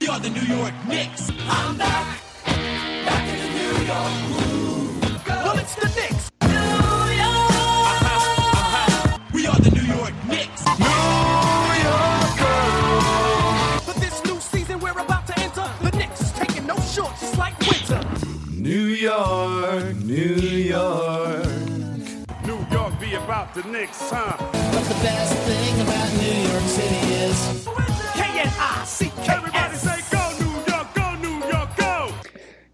We are the New York Knicks. I'm back. Back in the New York groove. Well, it's the Knicks. New York. Uh-huh, We are the New York Knicks. New York For this new season we're about to enter, the Knicks is taking no shorts, just like winter. New York, New York. New York be about the Knicks, huh? But the best thing about New York City is K-N-I-C-K-S. Everybody say go New York, go New York, go!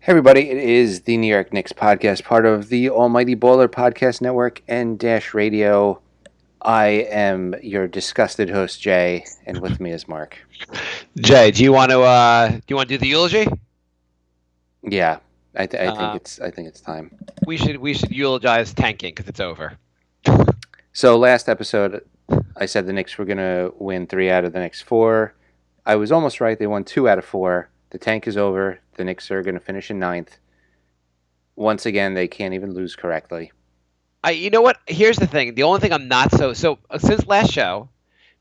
Hey everybody, it is the New York Knicks podcast, part of the Almighty Baller Podcast Network and Dash Radio. I am your disgusted host, Jay, and with me is Marc. Jay, do you want to uh, do you want to do the eulogy? Yeah, I, th- I think Uh, it's I think it's time. We should we should eulogize tanking because it's over. So last episode, I said the Knicks were going to win three out of the next four. I was almost right. They won two out of four. The tank is over. The Knicks are going to finish in ninth. Once again, they can't even lose correctly. I you know what? Here's the thing. The only thing I'm not so so uh, since last show,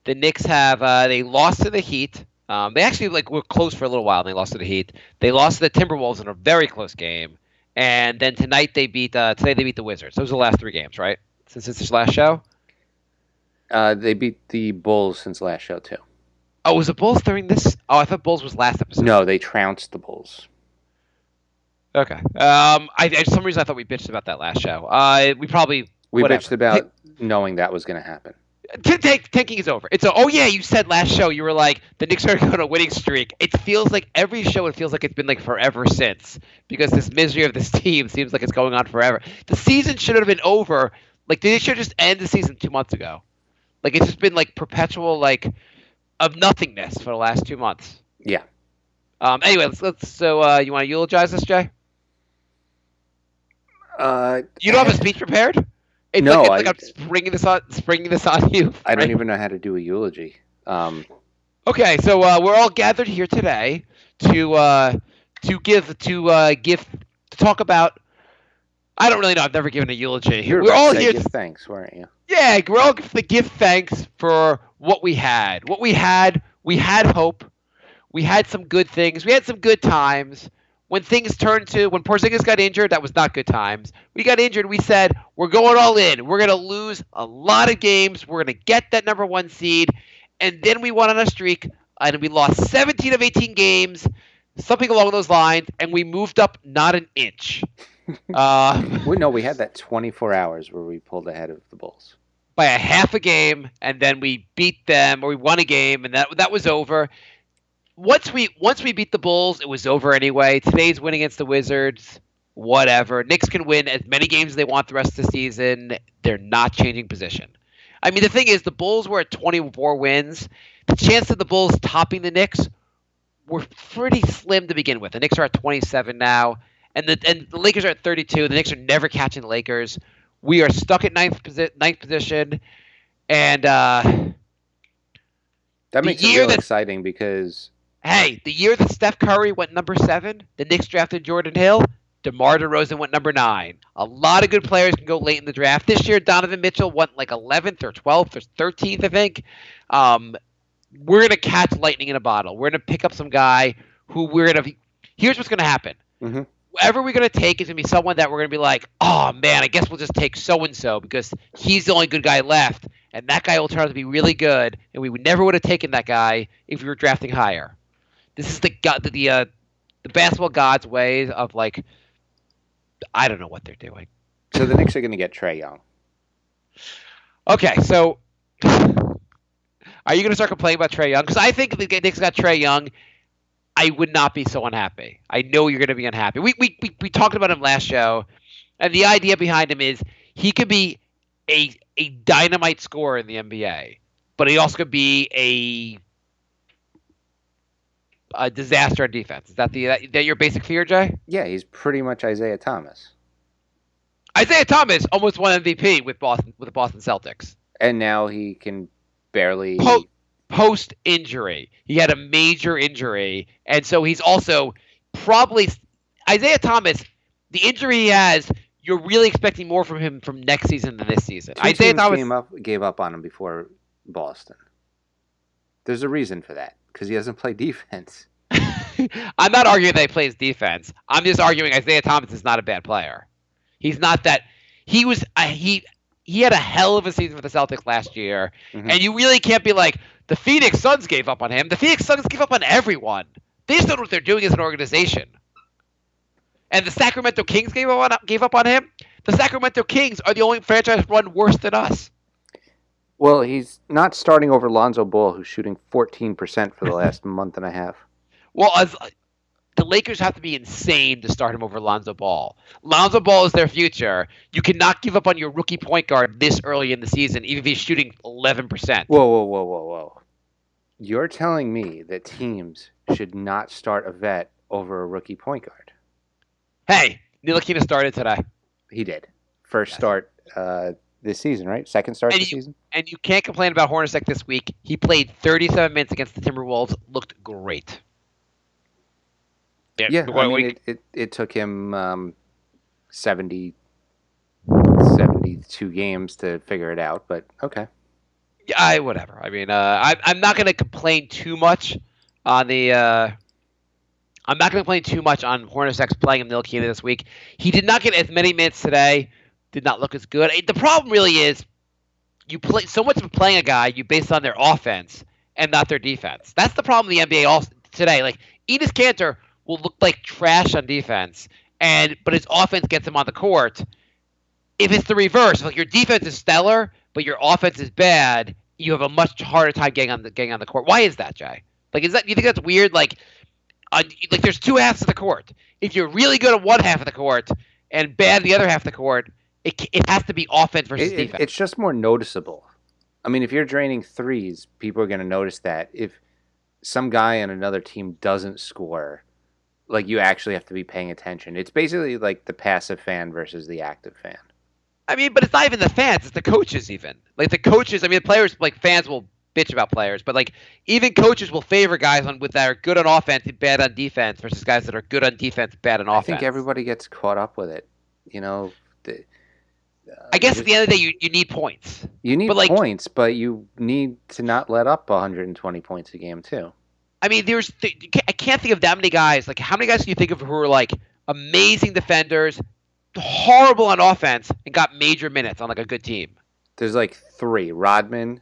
the Knicks have uh, they lost to the Heat. Um, they actually like were close for a little while. and They lost to the Heat. They lost to the Timberwolves in a very close game, and then tonight they beat uh, today they beat the Wizards. Those are the last three games, right? Since it's this last show. Uh, they beat the Bulls since last show too. Oh, was the Bulls during this? Oh, I thought Bulls was last episode. No, they trounced the Bulls. Okay. Um, I, I for some reason I thought we bitched about that last show. Uh, we probably We whatever. bitched about knowing that was going to happen. T- tank, tanking is over. It's a, oh yeah, you said last show you were like the Knicks are going on a winning streak. It feels like every show it feels like it's been like forever since because this misery of this team seems like it's going on forever. The season should have been over. Like they should just end the season two months ago. Like it's just been like perpetual like of nothingness for the last two months. Yeah. Um. Anyway, let's, let's so uh, you want to eulogize this, Jay? Uh, You don't have a speech prepared? It's No, like, it's I- like I'm springing this on, springing this on you. I don't even know how to do a eulogy. Um, Okay, so uh, we're all gathered here today to uh, to give to uh, give to talk about. I don't really know. I've never given a eulogy. were all here. give thanks, weren't you? Yeah, we're all to give thanks for what we had. What we had, we had hope. We had some good things. We had some good times. When things turned to when Porzingis got injured, that was not good times. We got injured. We said we're going all in. We're gonna lose a lot of games. We're gonna get that number one seed, and then we went on a streak and we lost 17 of 18 games, something along those lines, and we moved up not an inch. Uh, We, no, we had that 24 hours where we pulled ahead of the Bulls. by a half a game, and then we beat them, or we won a game, and that that was over. Once we once we beat the Bulls, it was over anyway. Today's win against the Wizards, whatever. Knicks can win as many games as they want the rest of the season. They're not changing position. I mean, the thing is, the Bulls were at 24 wins. The chance of the Bulls topping the Knicks were pretty slim to begin with. The Knicks are at 27 now, and the and the Lakers are at 32. The Knicks are never catching the Lakers. We are stuck at ninth, posi- ninth position, and uh, That makes it real that- exciting because hey, the year that Steph Curry went number seven, the Knicks drafted Jordan Hill. DeMar DeRozan went number nine. A lot of good players can go late in the draft. This year, Donovan Mitchell went like 11th or 12th or 13th, I think. Um, we're going to catch lightning in a bottle. We're going to pick up some guy who we're going to. Here's what's going to happen. Mhm. Whoever we're gonna take is gonna be someone that we're gonna be like, oh man, I guess we'll just take so and so because he's the only good guy left, and that guy will turn out to be really good, and we would never would have taken that guy if we were drafting higher. This is the god, the the, uh, the basketball gods' way of like, I don't know what they're doing. So the Knicks are going to get Trae Young. Okay, so are you going to start complaining about Trae Young? Because I think the Knicks got Trae Young, I would not be so unhappy. I know you're going to be unhappy. We, we, we, we talked about him last show, and the idea behind him is he could be a a dynamite scorer in the NBA, but he also could be a a disaster on defense. Is that the that, that your basic fear, Jay? Yeah, he's pretty much Isaiah Thomas. Isaiah Thomas almost won MVP with Boston with the Boston Celtics. And now he can barely Po- post injury. He had a major injury, and so he's also probably Isaiah Thomas. The injury he has, you're really expecting more from him from next season than this season. Two Isaiah Thomas. came up, gave up on him before Boston. There's a reason for that because he doesn't play defense. I'm not arguing that he plays defense. I'm just arguing Isaiah Thomas is not a bad player. He's not that. He was uh, he he had a hell of a season for the Celtics last year, Mhm. and you really can't be like the Phoenix Suns gave up on him. The Phoenix Suns gave up on everyone. They just don't know what they're doing as an organization. And the Sacramento Kings gave up on gave up on him. The Sacramento Kings are the only franchise run worse than us. Well, he's not starting over Lonzo Ball, who's shooting 14% for the last month and a half. Well, as, the Lakers have to be insane to start him over Lonzo Ball. Lonzo Ball is their future. You cannot give up on your rookie point guard this early in the season, even if he's shooting 11%. Whoa, whoa, whoa, whoa, whoa. You're telling me that teams should not start a vet over a rookie point guard? Hey, Ntilikina started today. He did. First start uh, this season, right? Second start And this you- season? And you can't complain about Hornacek this week. He played 37 minutes against the Timberwolves, looked great. Yeah, what- I mean, it, it, it took him um, 70, 72 games to figure it out, but okay. Yeah, I whatever. I mean, uh, I, I'm not going to complain too much on the. Uh, I'm not going to complain too much on Hornacek's playing him Ntilikina this week. He did not get as many minutes today. Did not look as good. The problem really is you play so much of playing a guy you base on their offense and not their defense. That's the problem in the NBA all today. Like Enes Kanter will look like trash on defense, and but his offense gets him on the court. If it's the reverse, like your defense is stellar, but your offense is bad, you have a much harder time getting on the getting on the court. Why is that, Jay? Like, is that you think that's weird? Like, uh, like there's two halves of the court. If you're really good at one half of the court and bad at the other half of the court, it it has to be offense versus It- it- defense. it's just more noticeable. I mean, if you're draining threes, people are going to notice that. If some guy on another team doesn't score, like you actually have to be paying attention. It's basically like the passive fan versus the active fan. I mean, but it's not even the fans; it's the coaches. Even like the coaches. I mean, the players like fans will bitch about players, but like even coaches will favor guys on with that are good on offense and bad on defense versus guys that are good on defense, bad on offense. I think everybody gets caught up with it. You know, the, I guess uh, at the end of the day, you, you need points. you need But, like- points, but you need to not let up 120 points a game too. I mean, there's th- I can't think of that many guys. Like, how many guys can you think of who are like amazing defenders, horrible on offense, and got major minutes on like a good team? There's like three: Rodman,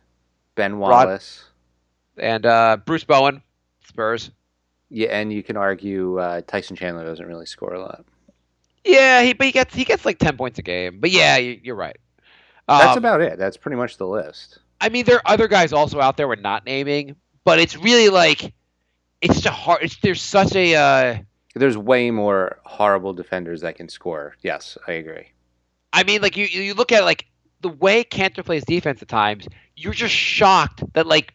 Ben Rod- Wallace. And uh, Bruce Bowen, Spurs. Yeah, and you can argue uh, Tyson Chandler doesn't really score a lot. Yeah, he but he gets he gets like ten points a game. But yeah, you, you're right. That's Um, about it. That's pretty much the list. I mean, there are other guys also out there we're not naming, but it's really like it's just a hard. It's, there's such a. Uh, There's way more horrible defenders that can score. Yes, I agree. I mean, like you you look at like the way Kanter plays defense at times, you're just shocked that like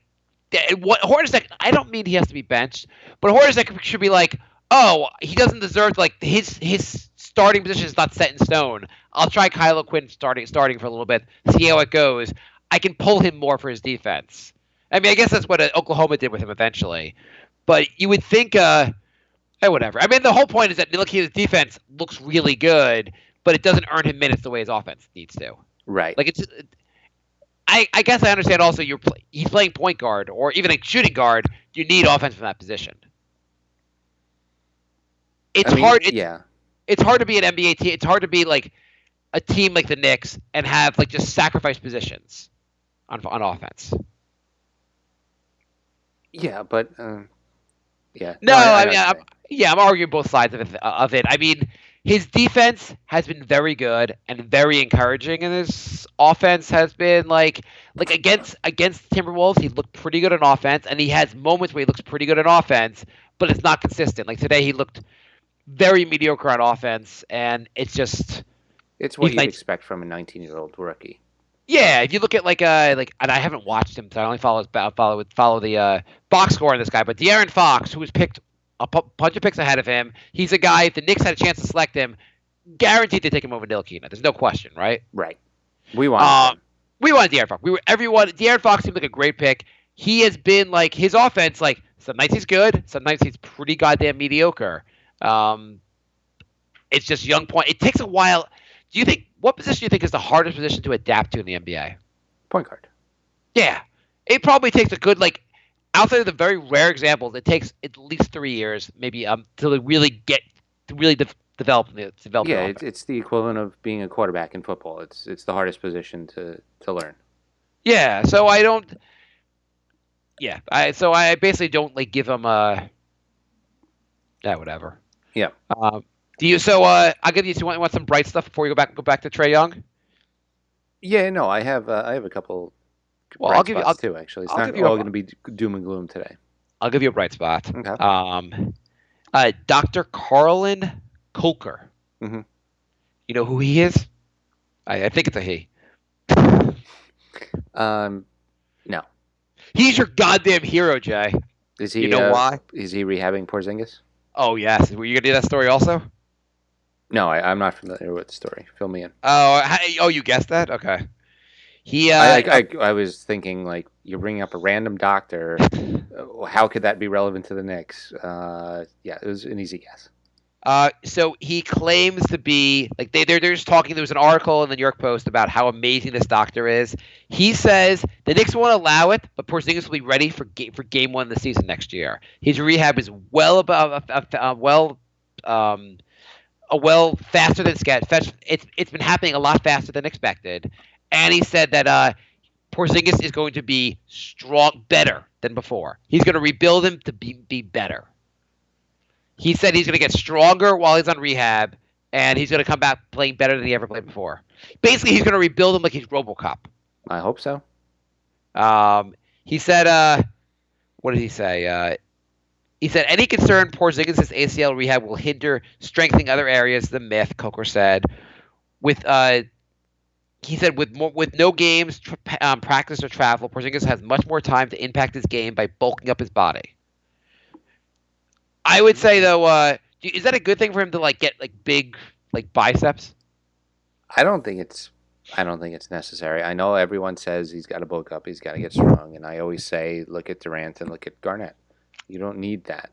that- what Hornacek. I don't mean he has to be benched, but Hornacek should be like, oh, he doesn't deserve to, like his his starting position is not set in stone. I'll try Kyle O'Quinn starting starting for a little bit, see how it goes. I can pull him more for his defense. I mean, I guess that's what uh, Oklahoma did with him eventually. But you would think, uh, eh, whatever. I mean, the whole point is that Ntilikina's defense looks really good, but it doesn't earn him minutes the way his offense needs to. Right. Like it's, I I guess I understand. Also, you're play, he's playing point guard or even a shooting guard. You need offense from that position. It's I mean, hard. It's, yeah. it's hard to be an NBA team. It's hard to be like a team like the Knicks and have like just sacrifice positions on on offense. Yeah, but uh, yeah. No, I, I, know mean, I'm, yeah, I'm arguing both sides of it, of it. I mean, his defense has been very good and very encouraging, and his offense has been like like against against Timberwolves, he looked pretty good on offense, and he has moments where he looks pretty good on offense, but it's not consistent. Like today, he looked very mediocre on offense, and it's just It's what you'd like- expect from a 19-year-old rookie. Yeah, if you look at like uh like and I haven't watched him, so I only follow his follow follow the uh, box score on this guy. But De'Aaron Fox, who was picked a bunch of picks ahead of him, he's a guy. If the Knicks had a chance to select him, guaranteed to take him over Ntilikina. There's no question, right? Right. We want. Uh, we wanted De'Aaron Fox. We were everyone. De'Aaron Fox seemed like a great pick. He has been like his offense. Like some nights he's good, some nights he's pretty goddamn mediocre. Um, it's just young point. It takes a while. Do you think what position do you think is the hardest position to adapt to in the NBA? Point guard. Yeah, it probably takes a good like outside of the very rare examples. It takes at least three years, maybe um, to really get to really de- develop the develop. Yeah, it's, it's the equivalent of being a quarterback in football. It's it's the hardest position to to learn. Yeah, so I don't. Yeah, I so I basically don't like give him a. Yeah, whatever. Yeah. Um, do you? So uh, I'll give you. You want, want some bright stuff before you go back? Go back to Trae Young. Yeah, no, I have uh, I have a couple. Well, I'll give you- I'll- too. Actually, it's I'll not all going to be doom and gloom today. I'll give you a bright spot. Okay. Um, uh, Dr. Carlon Colker. Mhm. You know who he is? I, I think it's a he. Um, no. He's your goddamn hero, Jay. Is he? You know uh, why? Is he rehabbing Porzingis? Oh yes. Were you gonna do that story also? No, I, I'm not familiar with the story. Fill me in. Oh, how, oh, you guessed that? Okay. He. Uh, I, I, I, I was thinking like you're bringing up a random doctor. Uh, How could that be relevant to the Knicks? Uh, yeah, it was an easy guess. Uh, so he claims to be like they they're, they're just talking. There was an article in the New York Post about how amazing this doctor is. He says the Knicks won't allow it, but Porzingis will be ready for ga- for game one of the season next year. His rehab is well above, uh, uh, well, um, uh, well faster than scheduled. It's it's been happening a lot faster than expected, and he said that uh, Porzingis is going to be strong, better than before. He's going to rebuild him to be be better. He said he's going to get stronger while he's on rehab, and he's going to come back playing better than he ever played before. Basically, he's going to rebuild him like he's RoboCop. I hope so. Um, he said, uh, what did he say? Uh, he said any concern Porzingis' ACL rehab will hinder strengthening other areas. The myth, Colker said, with uh, he said with more with no games, tr- um, practice or travel, Porzingis has much more time to impact his game by bulking up his body. I would say though, uh, is that a good thing for him to like get like big like biceps? I don't think it's. I don't think it's necessary. I know everyone says he's got to bulk up, he's got to get strong, and I always say, look at Durant and look at Garnett. You don't need that.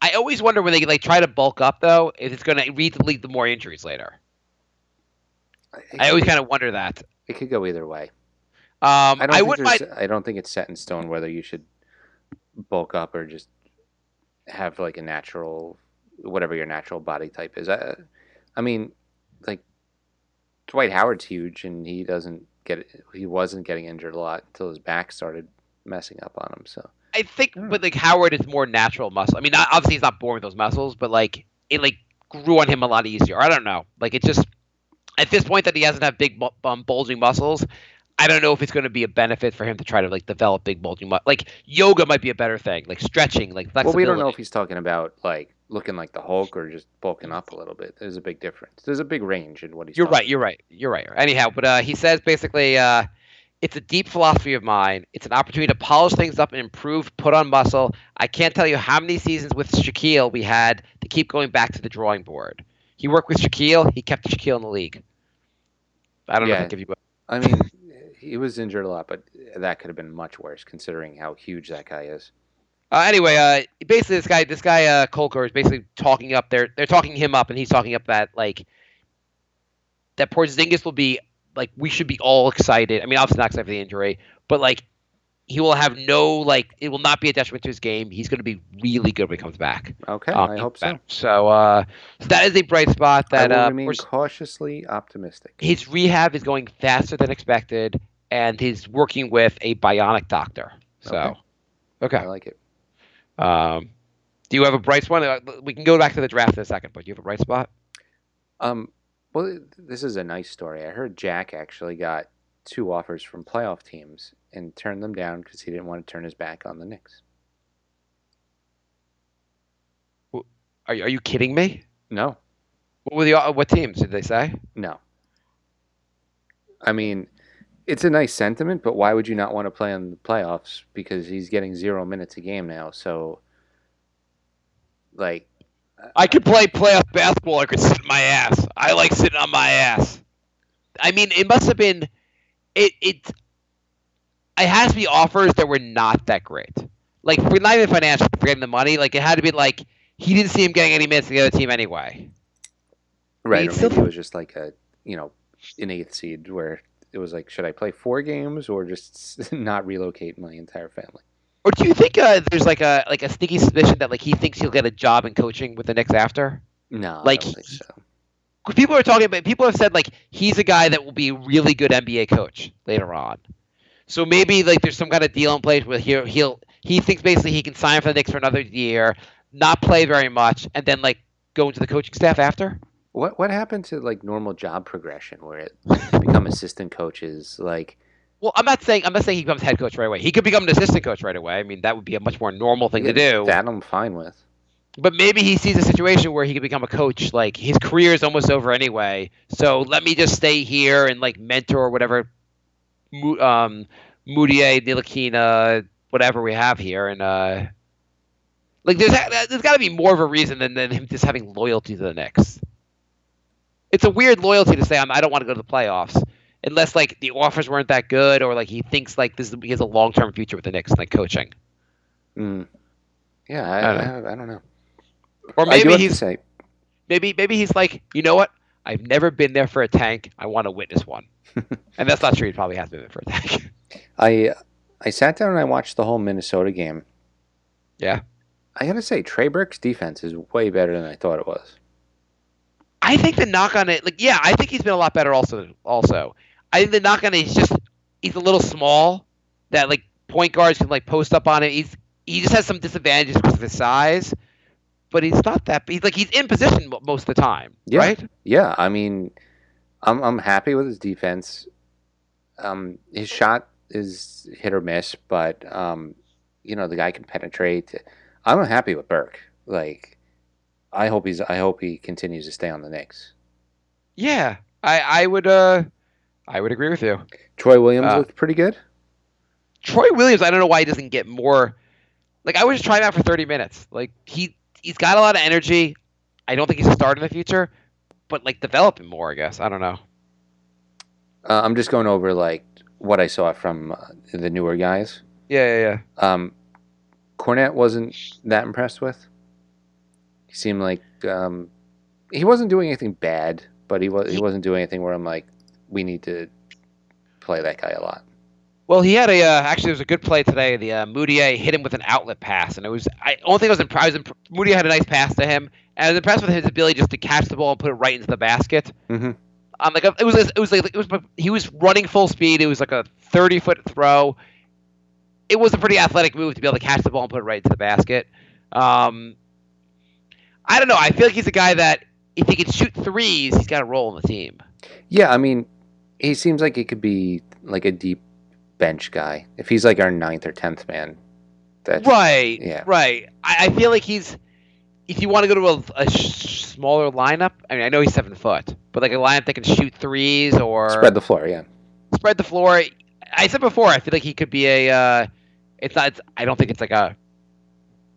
I always wonder when they like try to bulk up though, if it's going to lead to lead to more injuries later. I always kind of wonder that. It could go either way. Um, I don't. I think wouldn't. I don't think it's set in stone whether you should bulk up or just have like a natural, whatever your natural body type is. I, I mean, like Dwight Howard's huge, and he doesn't get. He wasn't getting injured a lot until his back started messing up on him. So I think, but like Howard is more natural muscle. I mean, not, obviously he's not born with those muscles, but like it like grew on him a lot easier. I don't know. Like it's just at this point that he doesn't have big um, bulging muscles. I don't know if it's going to be a benefit for him to try to like develop big bulging muscles. Like yoga might be a better thing, like stretching, like flexibility. well, we don't know if he's talking about like looking like the Hulk or just bulking up a little bit. There's a big difference. There's a big range in what he's. You're right. You're right. You're right. Anyhow, but uh, he says basically, uh, it's a deep philosophy of mine. It's an opportunity to polish things up and improve, put on muscle. I can't tell you how many seasons with Shaquille we had to keep going back to the drawing board. He worked with Shaquille. He kept Shaquille in the league. I don't know if I give you. A, I mean, he was injured a lot, but that could have been much worse considering how huge that guy is. uh, anyway, uh, basically this guy, this guy uh, Colker is basically talking up. They're they're talking him up, and he's talking up that like that Porzingis will be like we should be all excited. I mean, obviously not excited for the injury, but like he will have no like it will not be a detriment to his game. He's going to be really good when he comes back. Okay, Um, I hope so. So, uh, so that is a bright spot. That I will uh, remain we're- cautiously optimistic. his rehab is going faster than expected, and he's working with a bionic doctor. So, Okay. okay. I like it. Um, do you have a bright spot? Uh, We can go back to the draft in a second, but do you have a bright spot? Um, well, this is a nice story. I heard Jack actually got two offers from playoff teams and turned them down because he didn't want to turn his back on the Knicks. Are you, are you kidding me? No, What were the what teams did they say? no. I mean, it's a nice sentiment, but why would you not want to play in the playoffs? Because he's getting zero minutes a game now. So, like, I could play playoff basketball. I could sit my ass. I like sitting on my ass. I mean, it must have been. It it. It has to be offers that were not that great. Like, for not even financial, forgetting the money. Like, it had to be like he didn't see him getting any minutes in the other team anyway. right? Or maybe still- it was just like a, you know, an eighth seed where it was like, should I play four games or just not relocate my entire family? Or do you think uh, there's like a like a sneaky suspicion that like he thinks he'll get a job in coaching with the Knicks after? No, Like, I don't think so. people are talking about people have said like he's a guy that will be a really good NBA coach later on. So maybe like there's some kind of deal in place where he'll he'll he thinks basically he can sign for the Knicks for another year, not play very much, and then like go into the coaching staff after. What what happened to like normal job progression where it become assistant coaches? Like, Well, I'm not saying I'm not saying he becomes head coach right away. He could become an assistant coach right away. I mean, that would be a much more normal thing to do. that I'm fine with. But maybe he sees a situation where he could become a coach. Like his career is almost over anyway. So let me just stay here and like mentor whatever, um, Mudiay, Ntilikina, whatever we have here, and uh, like there's there's got to be more of a reason than, than him just having loyalty to the Knicks. It's a weird loyalty to say I'm, I don't want to go to the playoffs unless like the offers weren't that good or like he thinks like this he has a long term future with the Knicks like coaching. Mm. Yeah, I, I I, don't I, don't know. Or maybe he's maybe maybe he's like, you know what? I've never been there for a tank. I want to witness one. and that's not true. He probably has been there for a tank. I I sat down and I watched the whole Minnesota game. yeah. I gotta say, Trey Burke's defense is way better than I thought it was. I think the knock on it, like, yeah, I think he's been a lot better. Also, also, I think the knock on it is just he's a little small. That like point guards can like post up on it. He's he just has some disadvantages because of his size, but he's not that. He's like he's in position most of the time, Yeah. right? Yeah, I mean, I'm I'm happy with his defense. Um, his shot is hit or miss, but um, you know the guy can penetrate. I'm happy with Burke. Like, I hope he's I hope he continues to stay on the Knicks. Yeah, I I would uh I would agree with you. Troy Williams Uh, looked pretty good. Troy Williams, I don't know why he doesn't get more. Like I would just try him out for 30 minutes. Like he he's got a lot of energy. I don't think he's a starter in the future, but like develop him more. I guess I don't know. Uh, I'm just going over like what I saw from uh, the newer guys. Yeah, yeah, yeah. Um, Kornet wasn't that impressed with. He seemed like um, he wasn't doing anything bad, but he was he wasn't doing anything where I'm like, we need to play that guy a lot. Well, he had a uh, actually there was a good play today. The uh, Mudiay hit him with an outlet pass, and it was I only thing I was impressed. I was imp- Mudiay had a nice pass to him, and I was impressed with his ability just to catch the ball and put it right into the basket. Mm-hmm. Um, like it was it was like it was he was running full speed. It was like a thirty foot throw. It was a pretty athletic move to be able to catch the ball and put it right into the basket. Um, I don't know. I feel like he's a guy that if he can shoot threes, he's got a role in the team. Yeah, I mean, he seems like he could be like a deep bench guy. If he's like our ninth or tenth man, Right. Yeah. Right. I, I feel like he's. If you want to go to a, a sh- smaller lineup, I mean, I know he's seven foot, but like a lineup that can shoot threes or Spread the floor, yeah. spread the floor. I said before, I feel like he could be a. Uh, it's not. It's, I don't think it's like a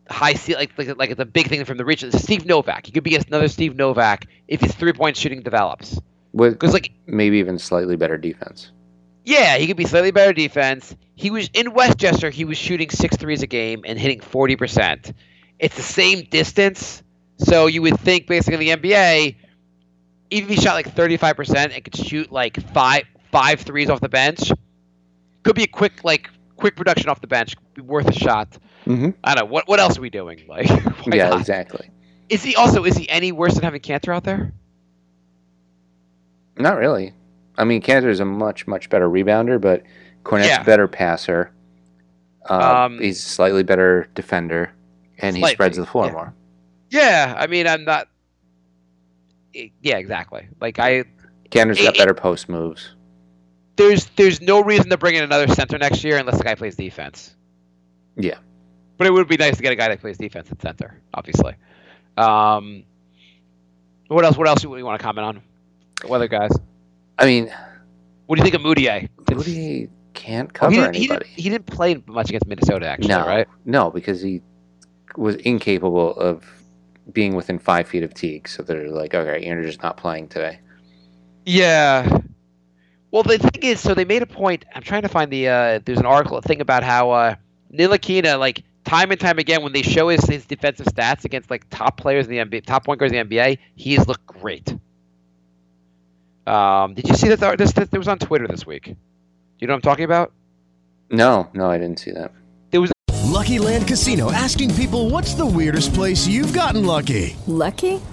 high seal like, like like it's a big thing from the reach. Steve Novak. He could be another Steve Novak if his three point shooting develops. With like- maybe even slightly better defense. Yeah, he could be slightly better defense. He was in Westchester. He was shooting six threes a game and hitting forty percent. It's the same distance, so you would think basically in the NBA, even if he shot like thirty-five percent and could shoot like five five threes off the bench, could be a quick like quick production off the bench, be worth a shot. Mm-hmm. I don't know what. What else are we doing? Like, Yeah, not? exactly. Is he also? Is he any worse than having Kanter out there? Not really. I mean, Kanter is a much much better rebounder, but Kornet's Yeah. better passer. Uh, Um, he's slightly better defender, and he spreads the floor yeah. more. Yeah, I mean, I'm not. Yeah, exactly. Like I, Kanter's got It- better post moves. there's there's no reason to bring in another center next year unless the guy plays defense. Yeah. But it would be nice to get a guy that plays defense at center, obviously. Um, what else? What else do we want to comment on? What other guys? I mean, What do you think of Mudiay? Moody can't cover he, didn't, he, anybody. didn't, he didn't play much against Minnesota, actually, no, right? no, because he was incapable of being within five feet of Teague. So they're like, okay, you're just not playing today. Yeah. Well, the thing is, so they made a point. I'm trying to find the. Uh, there's an article, a thing about how uh, Ntilikina, like time and time again, when they show his, his defensive stats against like top players in the NBA, top point guards in the NBA, he has looked great. Um, did you see that? th- This, this, was on Twitter this week. Do you know what I'm talking about? No, no, I didn't see that. There was Lucky Land Casino asking people what's the weirdest place you've gotten lucky? Lucky?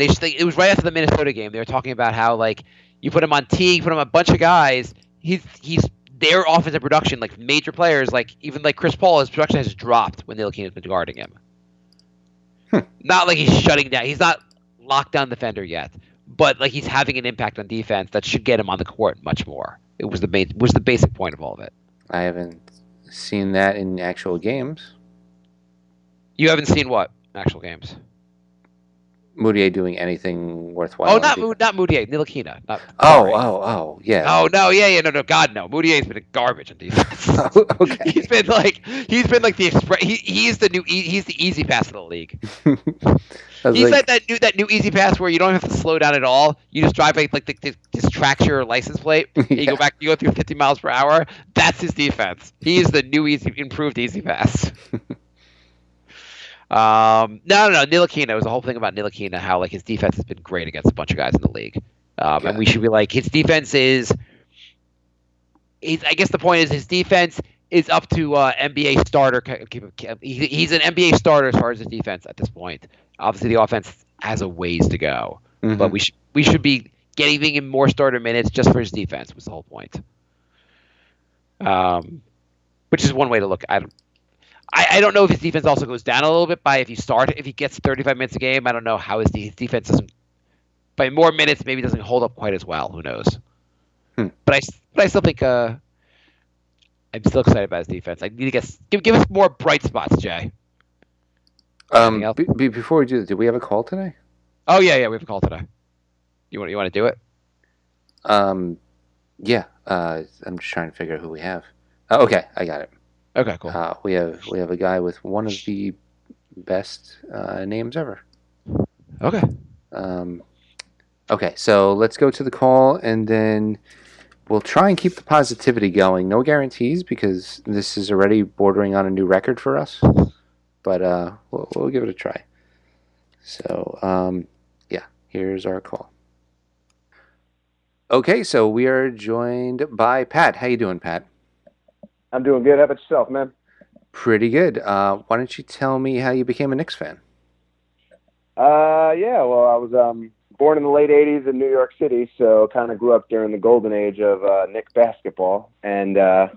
they it was right after the Minnesota game. They were talking about how like you put him on T, you put him on a bunch of guys. He's he's their offensive production, like major players, like even like Chris Paul, his production has dropped when Ntilikina has been guarding him. Hmm. Not like he's shutting down. He's not lockdown defender yet, but like he's having an impact on defense that should get him on the court much more. It was the main was the basic point of all of it. I haven't seen that in actual games. You haven't seen what actual games? Mudiay doing anything worthwhile. oh, not Mo- not Mudiay, Ntilikina. Not Oh, oh, oh, yeah. Oh no, yeah, yeah, no, no, God, no. Mudiay's been garbage on defense. Oh, okay. he's been like, he's been like the express. He, he's the new, e- he's the E-ZPass of the league. He's like, like, that new, that new E-ZPass where you don't have to slow down at all. You just drive like, like the, the, just tracks your license plate. and You go back, you go through 50 miles per hour. That's his defense. He is the new easy, improved E-ZPass. Um, no, no, no. Ntilikina. It was the whole thing about Ntilikina, how like his defense has been great against a bunch of guys in the league, um, and we should be like his defense is. I guess the point is his defense is up to uh, NBA starter. ca- ca- he- He's an NBA starter as far as his defense at this point. Obviously, the offense has a ways to go, Mhm. but we should we should be getting him more starter minutes just for his defense. Was the whole point. Um, which is one way to look. I don't. I, I don't know if his defense also goes down a little bit by if he start if he gets 35 minutes a game. I don't know how his, de- his defense doesn't by more minutes maybe doesn't hold up quite as well. Who knows? Hmm. But I but I still think uh, I'm still excited about his defense. I need to get give give us more bright spots, Jay. um, be, be- before we do did we have a call today? Oh yeah yeah we have a call today. You want you want to do it? Um, yeah. Uh, I'm just trying to figure out who we have. Oh, okay, I got it. Okay cool. Uh, we have we have a guy with one of the best uh, names ever. Okay. Um, okay, so let's go to the call, and then we'll try and keep the positivity going. No guarantees because this is already bordering on a new record for us, but uh, we'll, we'll give it a try. So, um, yeah, here's our call. Okay, so we are joined by Pat. How you doing, Pat? I'm doing good. How about yourself, man? Pretty good. Uh, why don't you tell me how you became a Knicks fan? Uh, yeah. Well, I was um born in the late '80s in New York City, so kind of grew up during the golden age of uh, Knicks basketball, and uh,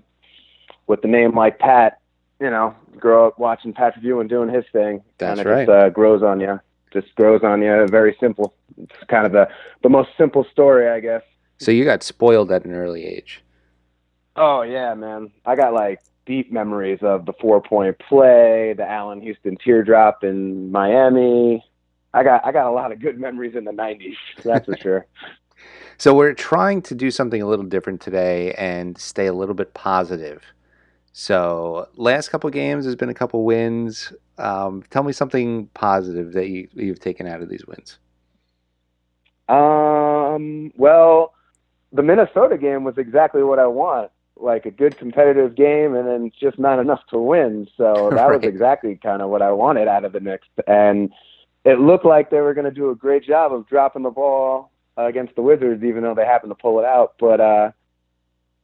with the name like Pat, you know, grow up watching Pat Ewing and doing his thing. That's kinda right. Just, uh, grows on you. Just grows on you. Very simple. It's kind of the the most simple story, I guess. So you got spoiled at an early age. Oh yeah, man. I got like deep memories of the four point play, the Allan Houston teardrop in Miami. I got I got a lot of good memories in the nineties, that's for sure. So we're trying to do something a little different today and stay a little bit positive. So last couple games has been a couple wins. Um, tell me something positive that you, you've taken out of these wins. Um, well, the Minnesota game was exactly what I want. Like a good competitive game and then just not enough to win. So that Right. was exactly kind of what I wanted out of the Knicks. And it looked like they were going to do a great job of dropping the ball against the Wizards, even though they happened to pull it out. But, uh,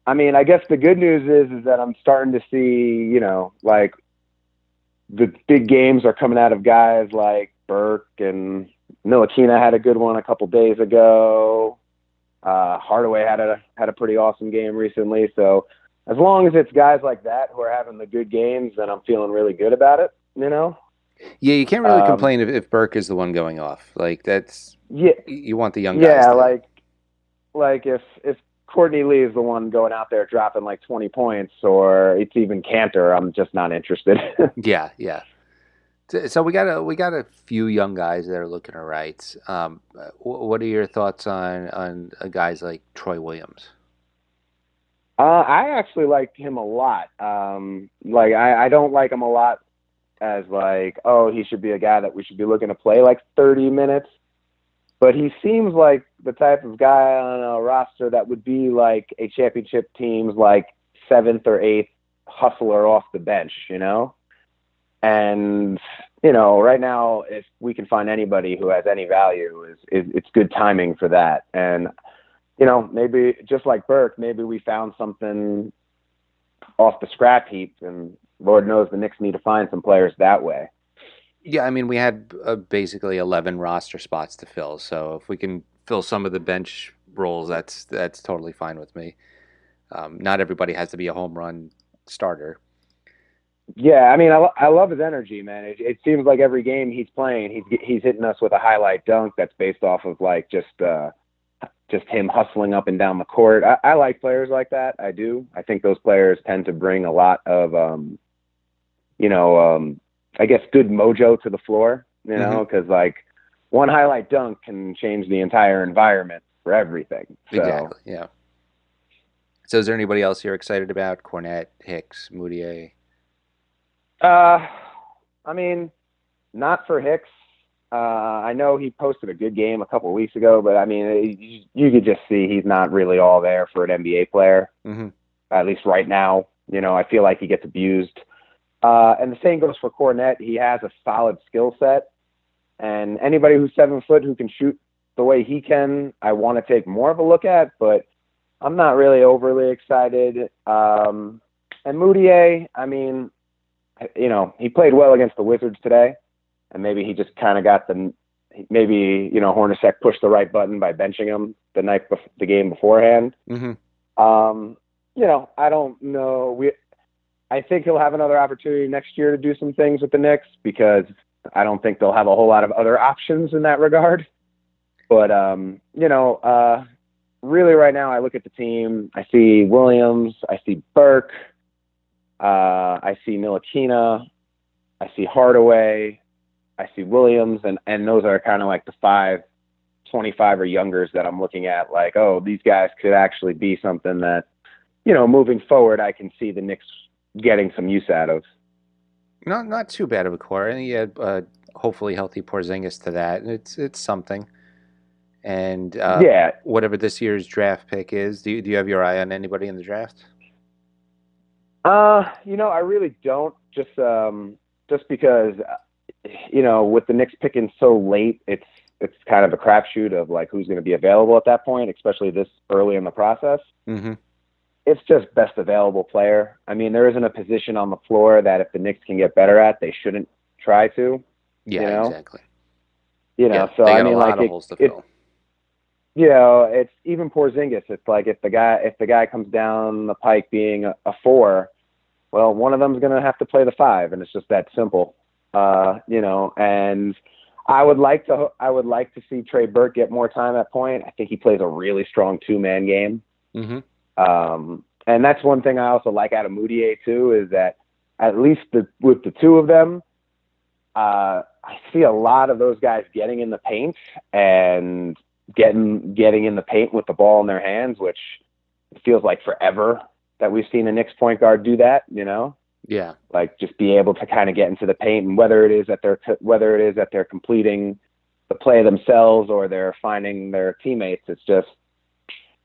I mean, I guess the good news is, is that I'm starting to see, you know, like the big games are coming out of guys like Burke and Ntilikina had a good one a couple days ago. Uh, Hardaway had a had a pretty awesome game recently. So as long as it's guys like that who are having the good games, then I'm feeling really good about it. You know? Yeah, you can't really Um, complain if, if Burke is the one going off. Like that's Yeah. you want the young guys. Yeah, to- like like if if Courtney Lee is the one going out there dropping like 20 points, or it's even Kanter, I'm just not interested. Yeah, yeah. So- we got a we got a few young guys that are looking all right. Um, what are your thoughts on on uh, guys like Troy Williams? Uh, I actually like him a lot. Um, like I, I don't like him a lot as like, oh, he should be a guy that we should be looking to play like 30 minutes. But he seems like the type of guy on a roster that would be like a championship team's like seventh or eighth hustler off the bench, you know? And you know, right now, if we can find anybody who has any value, is, is it's good timing for that. And you know, maybe just like Burke, maybe we found something off the scrap heap, and Lord knows the Knicks need to find some players that way. Yeah, I mean we had uh, basically eleven roster spots to fill. So if we can fill some of the bench roles, that's that's totally fine with me. Um, not everybody has to be a home run starter. Yeah, I mean, I, lo- I love his energy, man. It, it seems like every game he's playing, he's he's hitting us with a highlight dunk that's based off of like just uh, just him hustling up and down the court. I, I like players like that. I do. I think those players tend to bring a lot of, um, you know, um, I guess good mojo to the floor. You know, because like one highlight dunk can change the entire environment for everything. So, Exactly. Yeah. So is there anybody else you're excited about? Kornet, Hicks, Mudiay. Uh, I mean, not for Hicks. Uh, I know he posted a good game a couple of weeks ago, but I mean, you, you could just see he's not really all there for an NBA player, Mm-hmm. at least right now. You know, I feel like he gets abused. Uh, and the same goes for Kornet. He has a solid skill set, and anybody who's seven foot who can shoot the way he can, I want to take more of a look at. But I'm not really overly excited. Um, and Mudiay, I mean, you know, he played well against the Wizards today, and maybe he just kind of got the maybe you know Hornacek pushed the right button by benching him the night bef- the game beforehand. Mm-hmm. Um, you know, I don't know. We, I think he'll have another opportunity next year to do some things with the Knicks because I don't think they'll have a whole lot of other options in that regard. But um, you know, uh, really, right now, I look at the team. I see Williams. I see Burke. Uh, I see Ntilikina. I see Hardaway. I see Williams, and and those are kind of like the five 25 or youngers that I'm looking at, like, oh, these guys could actually be something that, you know, moving forward, I can see the Knicks getting some use out of. Not not too bad of a core, and you had uh, hopefully healthy Porzingis to that. It's it's something. And uh, Yeah. whatever this year's draft pick is, do you, do you have your eye on anybody in the draft? Uh, you know, I really don't. Just um, just because, you know, with the Knicks picking so late, it's it's kind of a crapshoot of like who's going to be available at that point, especially this early in the process. Mm-hmm. It's just best available player. I mean, there isn't a position on the floor that if the Knicks can get better at, they shouldn't try to. Yeah, you know? exactly. You know, Yeah, so I mean, like it- it-. You know, it's even Porzingis. It's like if the guy if the guy comes down the pike being a, a four, well, one of them's going to have to play the five, and it's just that simple. Uh, you know, and I would like to I would like to see Trey Burke get more time at point. I think he plays a really strong two man game. Mm-hmm. Um, and that's one thing I also like out of Mudiay too is that at least the, with the two of them, uh, I see a lot of those guys getting in the paint and getting getting in the paint with the ball in their hands, which feels like forever that we've seen a Knicks point guard do that. You know, Yeah. like just be able to kind of get into the paint, and whether it is that they're whether it is that they're completing the play themselves or they're finding their teammates. It's just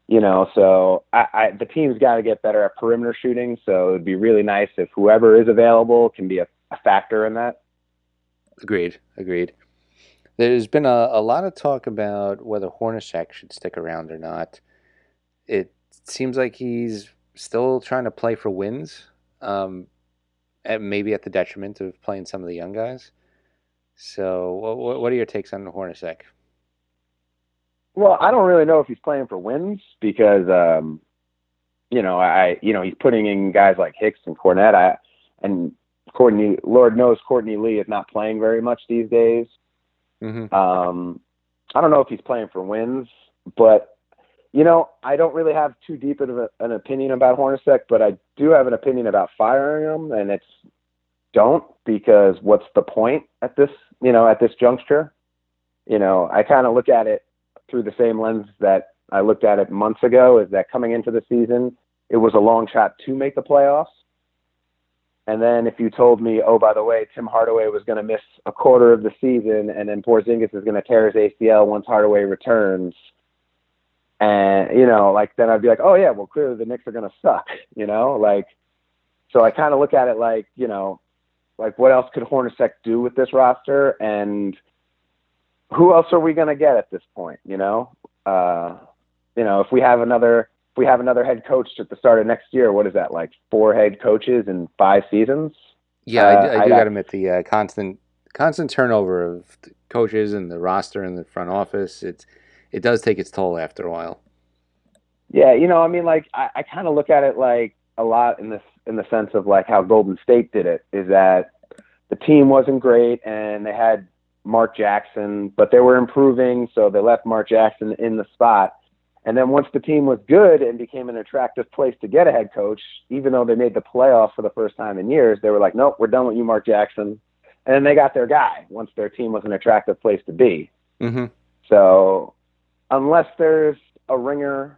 you know, so I, I the team's got to get better at perimeter shooting. So it'd be really nice if whoever is available can be a, a factor in that. Agreed. Agreed. There's been a, a lot of talk about whether Hornacek should stick around or not. It seems like he's still trying to play for wins, um, maybe at the detriment of playing some of the young guys. So, what, what are your takes on Hornacek? Well, I don't really know if he's playing for wins because, um, you know, I, you know, he's putting in guys like Hicks and Kornet. I, and Courtney, Lord knows Courtney Lee is not playing very much these days. Mm-hmm. Um, I don't know if he's playing for wins, but you know, I don't really have too deep of a, an opinion about Hornacek, but I do have an opinion about firing him, and it's don't because what's the point at this, you know, at this juncture? You know, I kind of look at it through the same lens that I looked at it months ago. Is that coming into the season, it was a long shot to make the playoffs. And then if you told me, oh, by the way, Tim Hardaway was going to miss a quarter of the season, and then Porzingis is going to tear his ACL once Hardaway returns, and you know, like then I'd be like, oh yeah, well clearly the Knicks are going to suck, you know, like. So I kind of look at it like, you know, like what else could Hornacek do with this roster, and who else are we going to get at this point, you know? Uh, you know, if we have another we have another head coach at the start of next year, what is that like? Four head coaches in five seasons? Yeah, I, Uh, do- I do got to admit the uh, constant constant turnover of the coaches and the roster and the front office. It's it does take its toll after a while. Yeah, you know, I mean, like I, I kind of look at it like a lot in this in the sense of like how Golden State did it is that the team wasn't great and they had Mark Jackson, but they were improving, so they left Mark Jackson in the spot. And then once the team was good and became an attractive place to get a head coach, even though they made the playoffs for the first time in years, they were like, "Nope, we're done with you, Mark Jackson." And then they got their guy once their team was an attractive place to be. Mm-hmm. So unless there's a ringer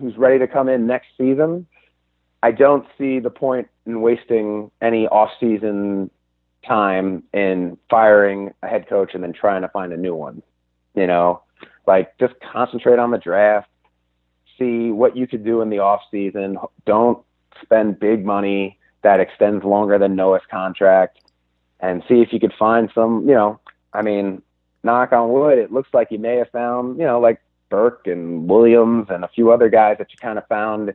who's ready to come in next season, I don't see the point in wasting any off-season time in firing a head coach and then trying to find a new one. You know, like just concentrate on the draft, see what you could do in the off season. Don't spend big money that extends longer than Noah's contract and see if you could find some, you know, I mean, knock on wood, it looks like you may have found, you know, like Burke and Williams and a few other guys that you kind of found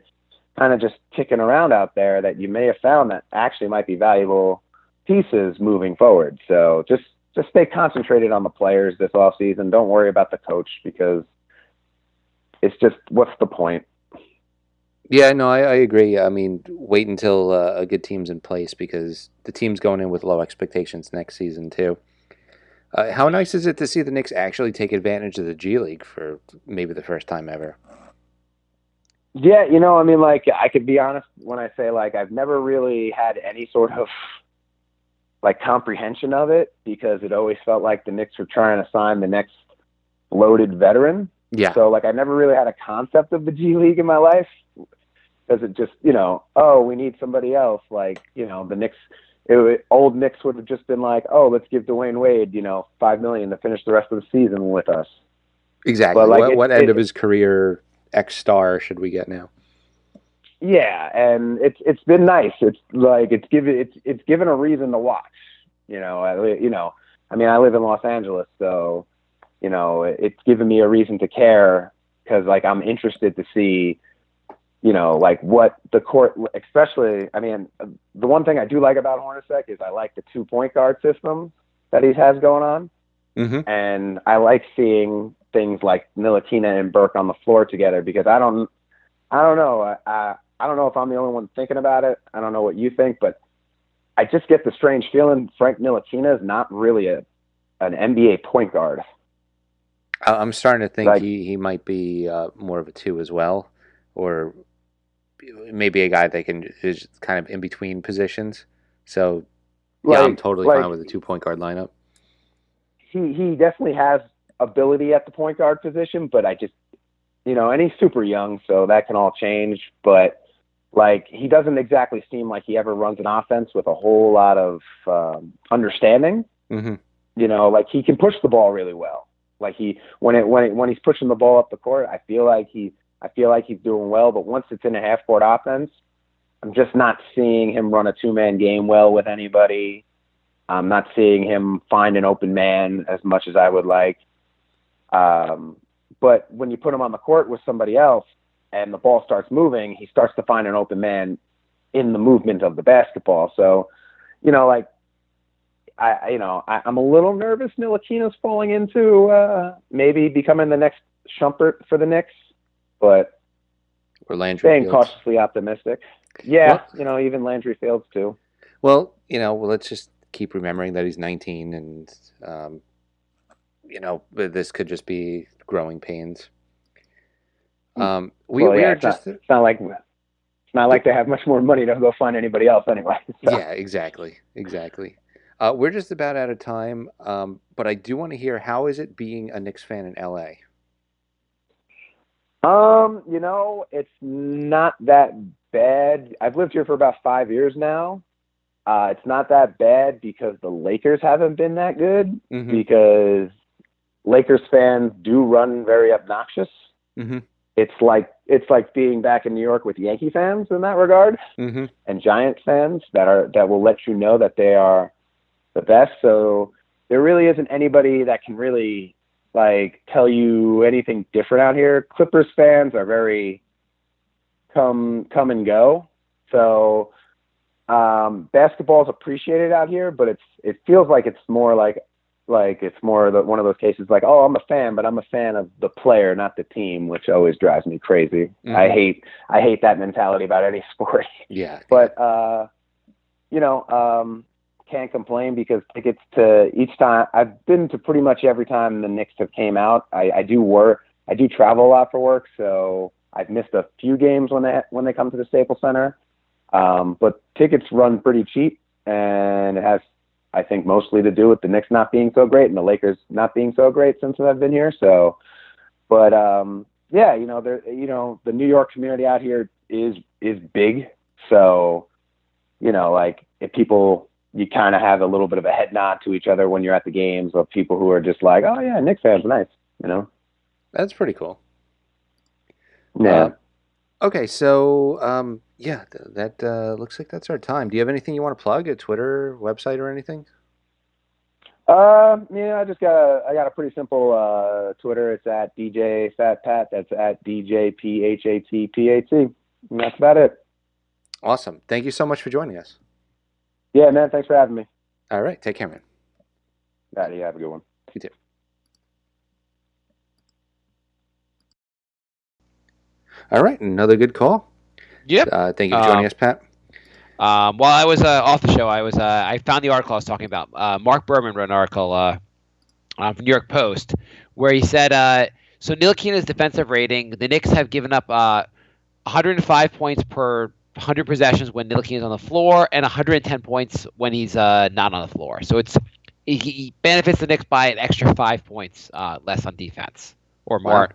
kind of just kicking around out there that you may have found that actually might be valuable pieces moving forward. So just just stay concentrated on the players this off season. Don't worry about the coach because it's just what's the point? Yeah, no, I, I agree. I mean, wait until uh, a good team's in place because the team's going in with low expectations next season too. Uh, how nice is it to see the Knicks actually take advantage of the G League for maybe the first time ever? Yeah, you know, I mean, like I could be honest when I say like I've never really had any sort of like comprehension of it because it always felt like the Knicks were trying to sign the next loaded veteran. Yeah. So like I never really had a concept of the G League in my life because it just you know oh we need somebody else like you know the Knicks it, would- old Knicks would have just been like oh let's give Dwyane Wade you know five million to finish the rest of the season with us. Exactly. Like, what it- what end it- of his career X star should we get now? Yeah, and it's it's been nice. It's like it's given it's it's given a reason to watch. You know, I, you know, I mean, I live in Los Angeles, so you know, it's given me a reason to care because like I'm interested to see, you know, like what the court, especially. I mean, the one thing I do like about Hornacek is I like the two point guard system that he has going on Mm-hmm. and I like seeing things like Ntilikina and Burke on the floor together because I don't, I don't know, I, I, I don't know if I'm the only one thinking about it. I don't know what you think, but I just get the strange feeling Frank Ntilikina is not really a an NBA point guard. I'm starting to think Like- he, he might be uh, more of a two as well, or maybe a guy that can is kind of in between positions. So yeah, I'm totally like- fine with a two point guard lineup. He he definitely has ability at the point guard position, but I just, you know, and he's super young, so that can all change. But like he doesn't exactly seem like he ever runs an offense with a whole lot of um, understanding. Mm-hmm. You know, like he can push the ball really well. Like he when it when it, when he's pushing the ball up the court, I feel like he I feel like he's doing well. But once it's in a half court offense, I'm just not seeing him run a two man game well with anybody. I'm not seeing him find an open man as much as I would like. Um, but when you put him on the court with somebody else and the ball starts moving, he starts to find an open man in the movement of the basketball. So, you know, like I, you know, I, I'm a little nervous. Ntilikina's falling into uh, maybe becoming the next Shumpert for the Knicks, but or Landry staying Fields. cautiously optimistic. Yeah, you know, even Landry Fields too. Well, you know, well, let's just keep remembering that he's 19, and um, you know, this could just be growing pains. Um, we, well, we are it's just not, it's not like it's not like they have much more money to go find anybody else anyway. So. yeah, exactly, exactly. Uh, we're just about out of time, um, but I do want to hear how is it being a Knicks fan in LA? Um, you know, it's not that bad. I've lived here for about five years now. Uh, it's not that bad because the Lakers haven't been that good. Mhm. Because Lakers fans do run very obnoxious. Mm-hmm. It's like it's like being back in New York with Yankee fans in that regard, Mm-hmm. and Giants fans that are that will let you know that they are the best. So there really isn't anybody that can really like tell you anything different out here. Clippers fans are very come come and go. So um basketball is appreciated out here, but it's it feels like it's more like like it's more the, one of those cases like oh I'm a fan, but I'm a fan of the player, not the team, which always drives me crazy. Mhm. I hate I hate that mentality about any sport. Yeah, but uh you know um can't complain because tickets to each time I've been to pretty much every time the Knicks have came out. I, I do work I do travel a lot for work, so I've missed a few games when they when they come to the Staples Center. Um, but tickets run pretty cheap, and it has I think mostly to do with the Knicks not being so great and the Lakers not being so great since I've been here. So, but um, yeah, you know, there you know the New York community out here is is big, so you know, like if people you kind of have a little bit of a head nod to each other when you're at the games of people who are just like, oh yeah, Knicks fans, nice, you know. that's pretty cool. Yeah. Uh, okay, so um, yeah, th- that uh, looks like that's our time. Do you have anything you want to plug? A Twitter, website, or anything? Um, yeah, I just got a, I got a pretty simple uh, Twitter. It's at DJ Fat Pat. That's at DJ P H A T P A T. And that's about it. Awesome. Thank you so much for joining us. Yeah, man. Thanks for having me. All right, take care, man. All right, you have a good one. You too. All right, another good call. Yep. Uh, thank you for joining Um, us, Pat. Um, while I was uh, off the show, I was uh, I found the article I was talking about. Uh, Marc Berman wrote an article uh, from New York Post where he said, uh, so Ntilikina's defensive rating, the Knicks have given up uh, 105 points per 100 possessions when Ntilikina's on the floor, and 110 points when he's uh, not on the floor. So it's he, he benefits the Knicks by an extra five points uh, less on defense or more. Wow.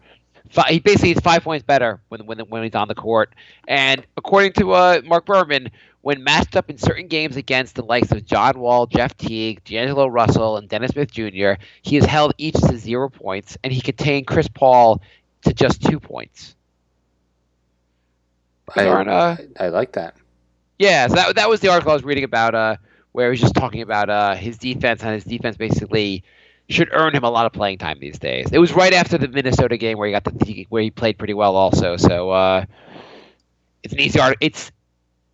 He basically is five points better when when when he's on the court. And according to uh, Marc Berman, when matched up in certain games against the likes of John Wall, Jeff Teague, D'Angelo Russell, and Dennis Smith Jr., he has held each to zero points, and he contained Chris Paul to just two points. I, uh, I like that. Yeah, so that that was the article I was reading about, uh, where he was just talking about uh, his defense, and his defense basically should earn him a lot of playing time these days. It was right after the Minnesota game where he got the where he played pretty well, also. So uh, it's an easy. It's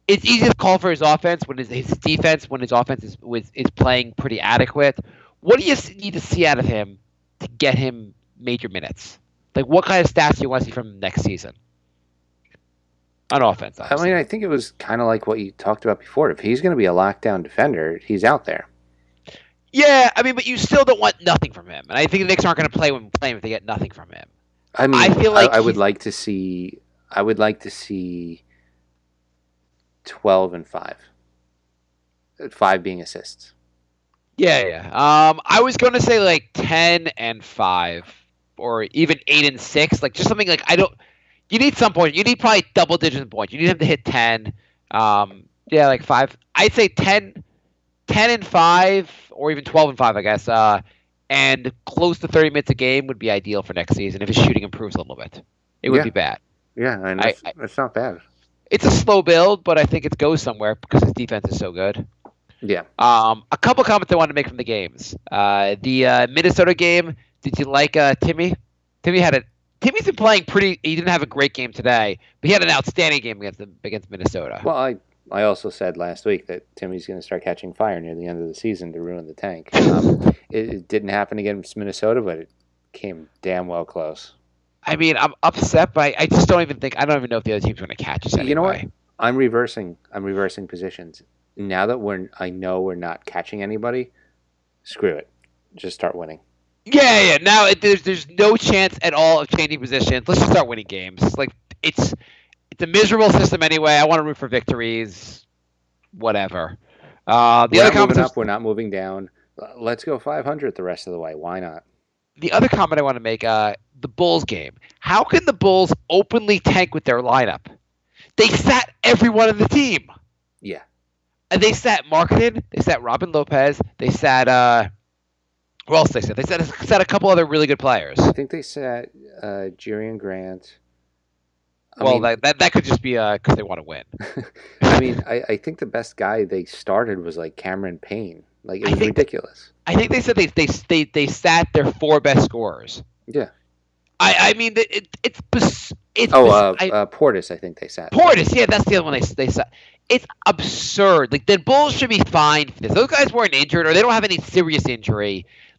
it's easy to call for his offense when his, his defense when his offense is was, is playing pretty adequate. What do you need to see out of him to get him major minutes? Like what kind of stats do you want to see from him next season? On offense, I mean, I think it was kind of like what you talked about before. If he's going to be a lockdown defender, he's out there. Yeah, I mean, but you still don't want nothing from him, and I think the Knicks aren't going to play when play him if they get nothing from him. I mean, I feel like I, would like to see. I would like to see twelve and five. Uh, Five being assists. Yeah, yeah. Um, I was going to say like ten and five, or even eight and six, like just something like I don't. You need some point. You need probably double digits in points. You need him to hit ten. Um, yeah, like five. I'd say 10, 10 and five, or even twelve and five, I guess. Uh, and close to thirty minutes a game would be ideal for next season if his shooting improves a little bit. It would Yeah. be bad. Yeah, and I- that's, that's not bad. It's a slow build, but I think it goes somewhere because his defense is so good. Yeah. Um, a couple comments I wanted to make from the games. Uh, the uh, Minnesota game. Did you like uh, Timmy? Timmy had a. Timmy's been playing pretty. He didn't have a great game today, but he had an outstanding game against against Minnesota. Well, I I also said last week that Timmy's going to start catching fire near the end of the season to ruin the tank. Um, it, it didn't happen against Minnesota, but it came damn well close. I mean, I'm upset, but I, I just don't even think. I don't even know if the other team's going to catch us anyway. You know what? I'm reversing. I'm reversing positions. Now that we're, I know we're not catching anybody. Screw it. Just start winning. Yeah, yeah. Now it, there's there's no chance at all of changing positions. Let's just start winning games. Like it's it's a miserable system anyway. I want to root for victories. Whatever. Uh, the we're other not moving comment. up. We're not moving down. Let's go 500 the rest of the way. Why not? The other comment I want to make. Uh, the Bulls game. How can the Bulls openly tank with their lineup? They sat everyone in the team. Yeah. And they sat Markkanen. They sat Robin Lopez. They sat. Uh, who else they sat? They sat, sat a couple other really good players. I think they sat uh, Jerian Grant. I well, mean- that, that that could just be because they want to win. I mean, I, I think the best guy they started was like Cameron Payne. Like it was ridiculous. I think they said they they they, they sat their four best scorers. Yeah. I I mean it, it it's bes- it's Oh, bes- uh, I- uh, Portis, I think they sat. Portis, yeah, that's the other one they they sat. It's absurd. Like the Bulls should be fine for this. Those guys weren't injured or they don't have any serious injury.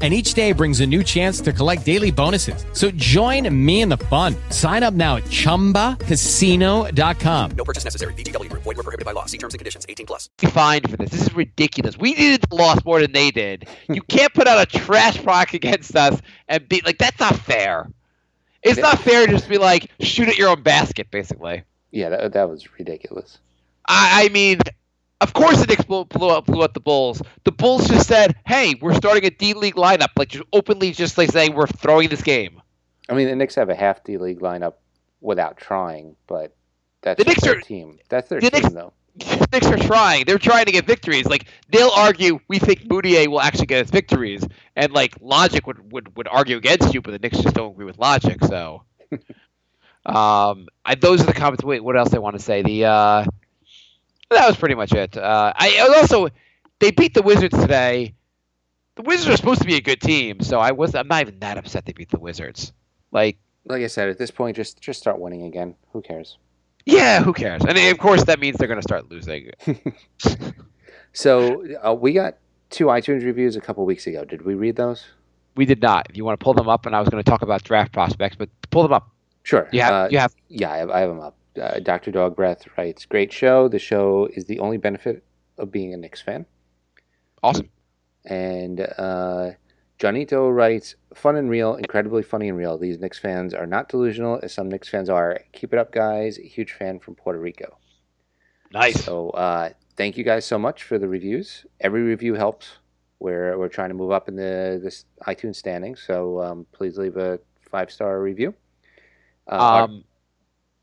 And each day brings a new chance to collect daily bonuses. So join me in the fun. Sign up now at chumbacasino.com. No purchase necessary. VGW Group. Void were prohibited by law. See terms and conditions. 18 plus. be fined for this. This is ridiculous. We needed the loss more than they did. You can't put out a trash product against us and be like, that's not fair. It's not fair to just be like, shoot at your own basket, basically. Yeah, that, that was ridiculous. I, I mean, of course the Knicks blew, blew, up, blew up the Bulls. The Bulls just said, hey, we're starting a D League lineup. Like, just openly just like saying, we're throwing this game. I mean, the Knicks have a half D League lineup without trying, but that's The Knicks their are- team. That's their the team, Knicks- though. The Knicks are trying. They're trying to get victories. Like, they'll argue, we think Mudiay will actually get us victories. And, like, logic would, would, would argue against you, but the Knicks just don't agree with logic, so. um, I, those are the comments. Wait, what else I want to say? The, uh, that was pretty much it. Uh, I also, they beat the Wizards today. The Wizards are supposed to be a good team, so I was I'm not even that upset they beat the Wizards. Like, Like I said, at this point, just just start winning again. Who cares? yeah, who cares? And of course, that means they're going to start losing. So uh, we got two iTunes reviews a couple weeks ago. Did we read those? We did not. If you want to pull them up, and I was going to talk about draft prospects, but pull them up. Sure. You. Uh, you have. Yeah, I have, I have them up. Uh, Dr. Dog Breath writes, "Great show. The show is the only benefit of being a Knicks fan." Awesome. And uh, Johnito writes, "Fun and real, incredibly funny and real. These Knicks fans are not delusional, as some Knicks fans are. Keep it up, guys. Huge fan from Puerto Rico." Nice. So uh, thank you guys so much for the reviews. Every review helps. We're we're trying to move up in the this iTunes standings. So um, please leave a five star review. Uh, our- Um,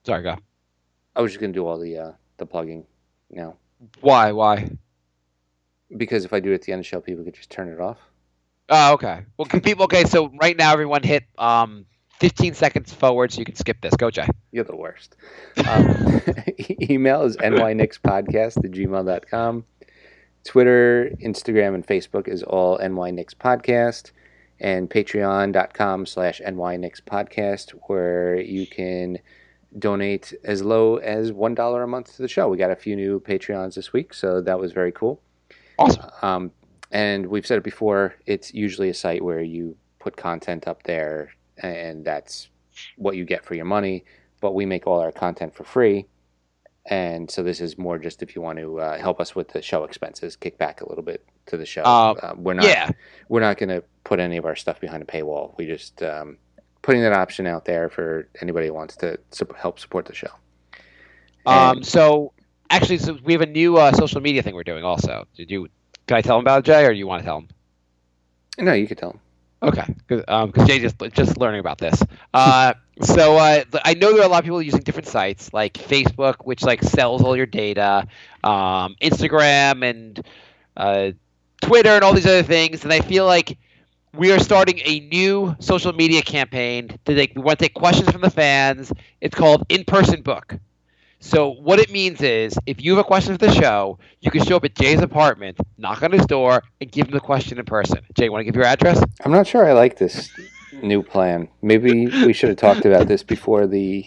sorry, go. I was just gonna do all the uh, the plugging now Why? Why? because if I do it at the end of the show, people could just turn it off. Oh, okay. Well, can people. Okay, so right now, everyone hit um 15 seconds forward, so you can skip this. Go, Jay. You're the worst. Um, email is nynixpodcast at gmail.com. Twitter, Instagram, and Facebook is all nynixpodcast. And patreon.com slash nynixpodcast, where you can donate as low as $1 a month to the show. We got a few new Patreons this week, so that was very cool. Awesome. Um, and we've said it before, it's usually a site where you put content up there, and that's what you get for your money. But we make all our content for free. And so this is more just if you want to uh, help us with the show expenses, kick back a little bit to the show. Um, Uh, we're not yeah. we're not going to put any of our stuff behind a paywall. We just um, putting that option out there for anybody who wants to sup- help support the show. Um, so actually, so we have a new uh, social media thing we're doing. Also, did you? Can I tell him about it, Jay, or do you want to tell him? No, you could tell them. Okay, because um, Jay just just learning about this. Uh, so uh, I know there are a lot of people using different sites like Facebook, which like sells all your data, um, Instagram, and uh, Twitter, and all these other things. And I feel like we are starting a new social media campaign to take, we want to take questions from the fans. It's called In Person Book. So what it means is, if you have a question for the show, you can show up at Jay's apartment, knock on his door, and give him the question in person. Jay, want to give your address? I'm not sure I like this new plan. Maybe we should have talked about this before the.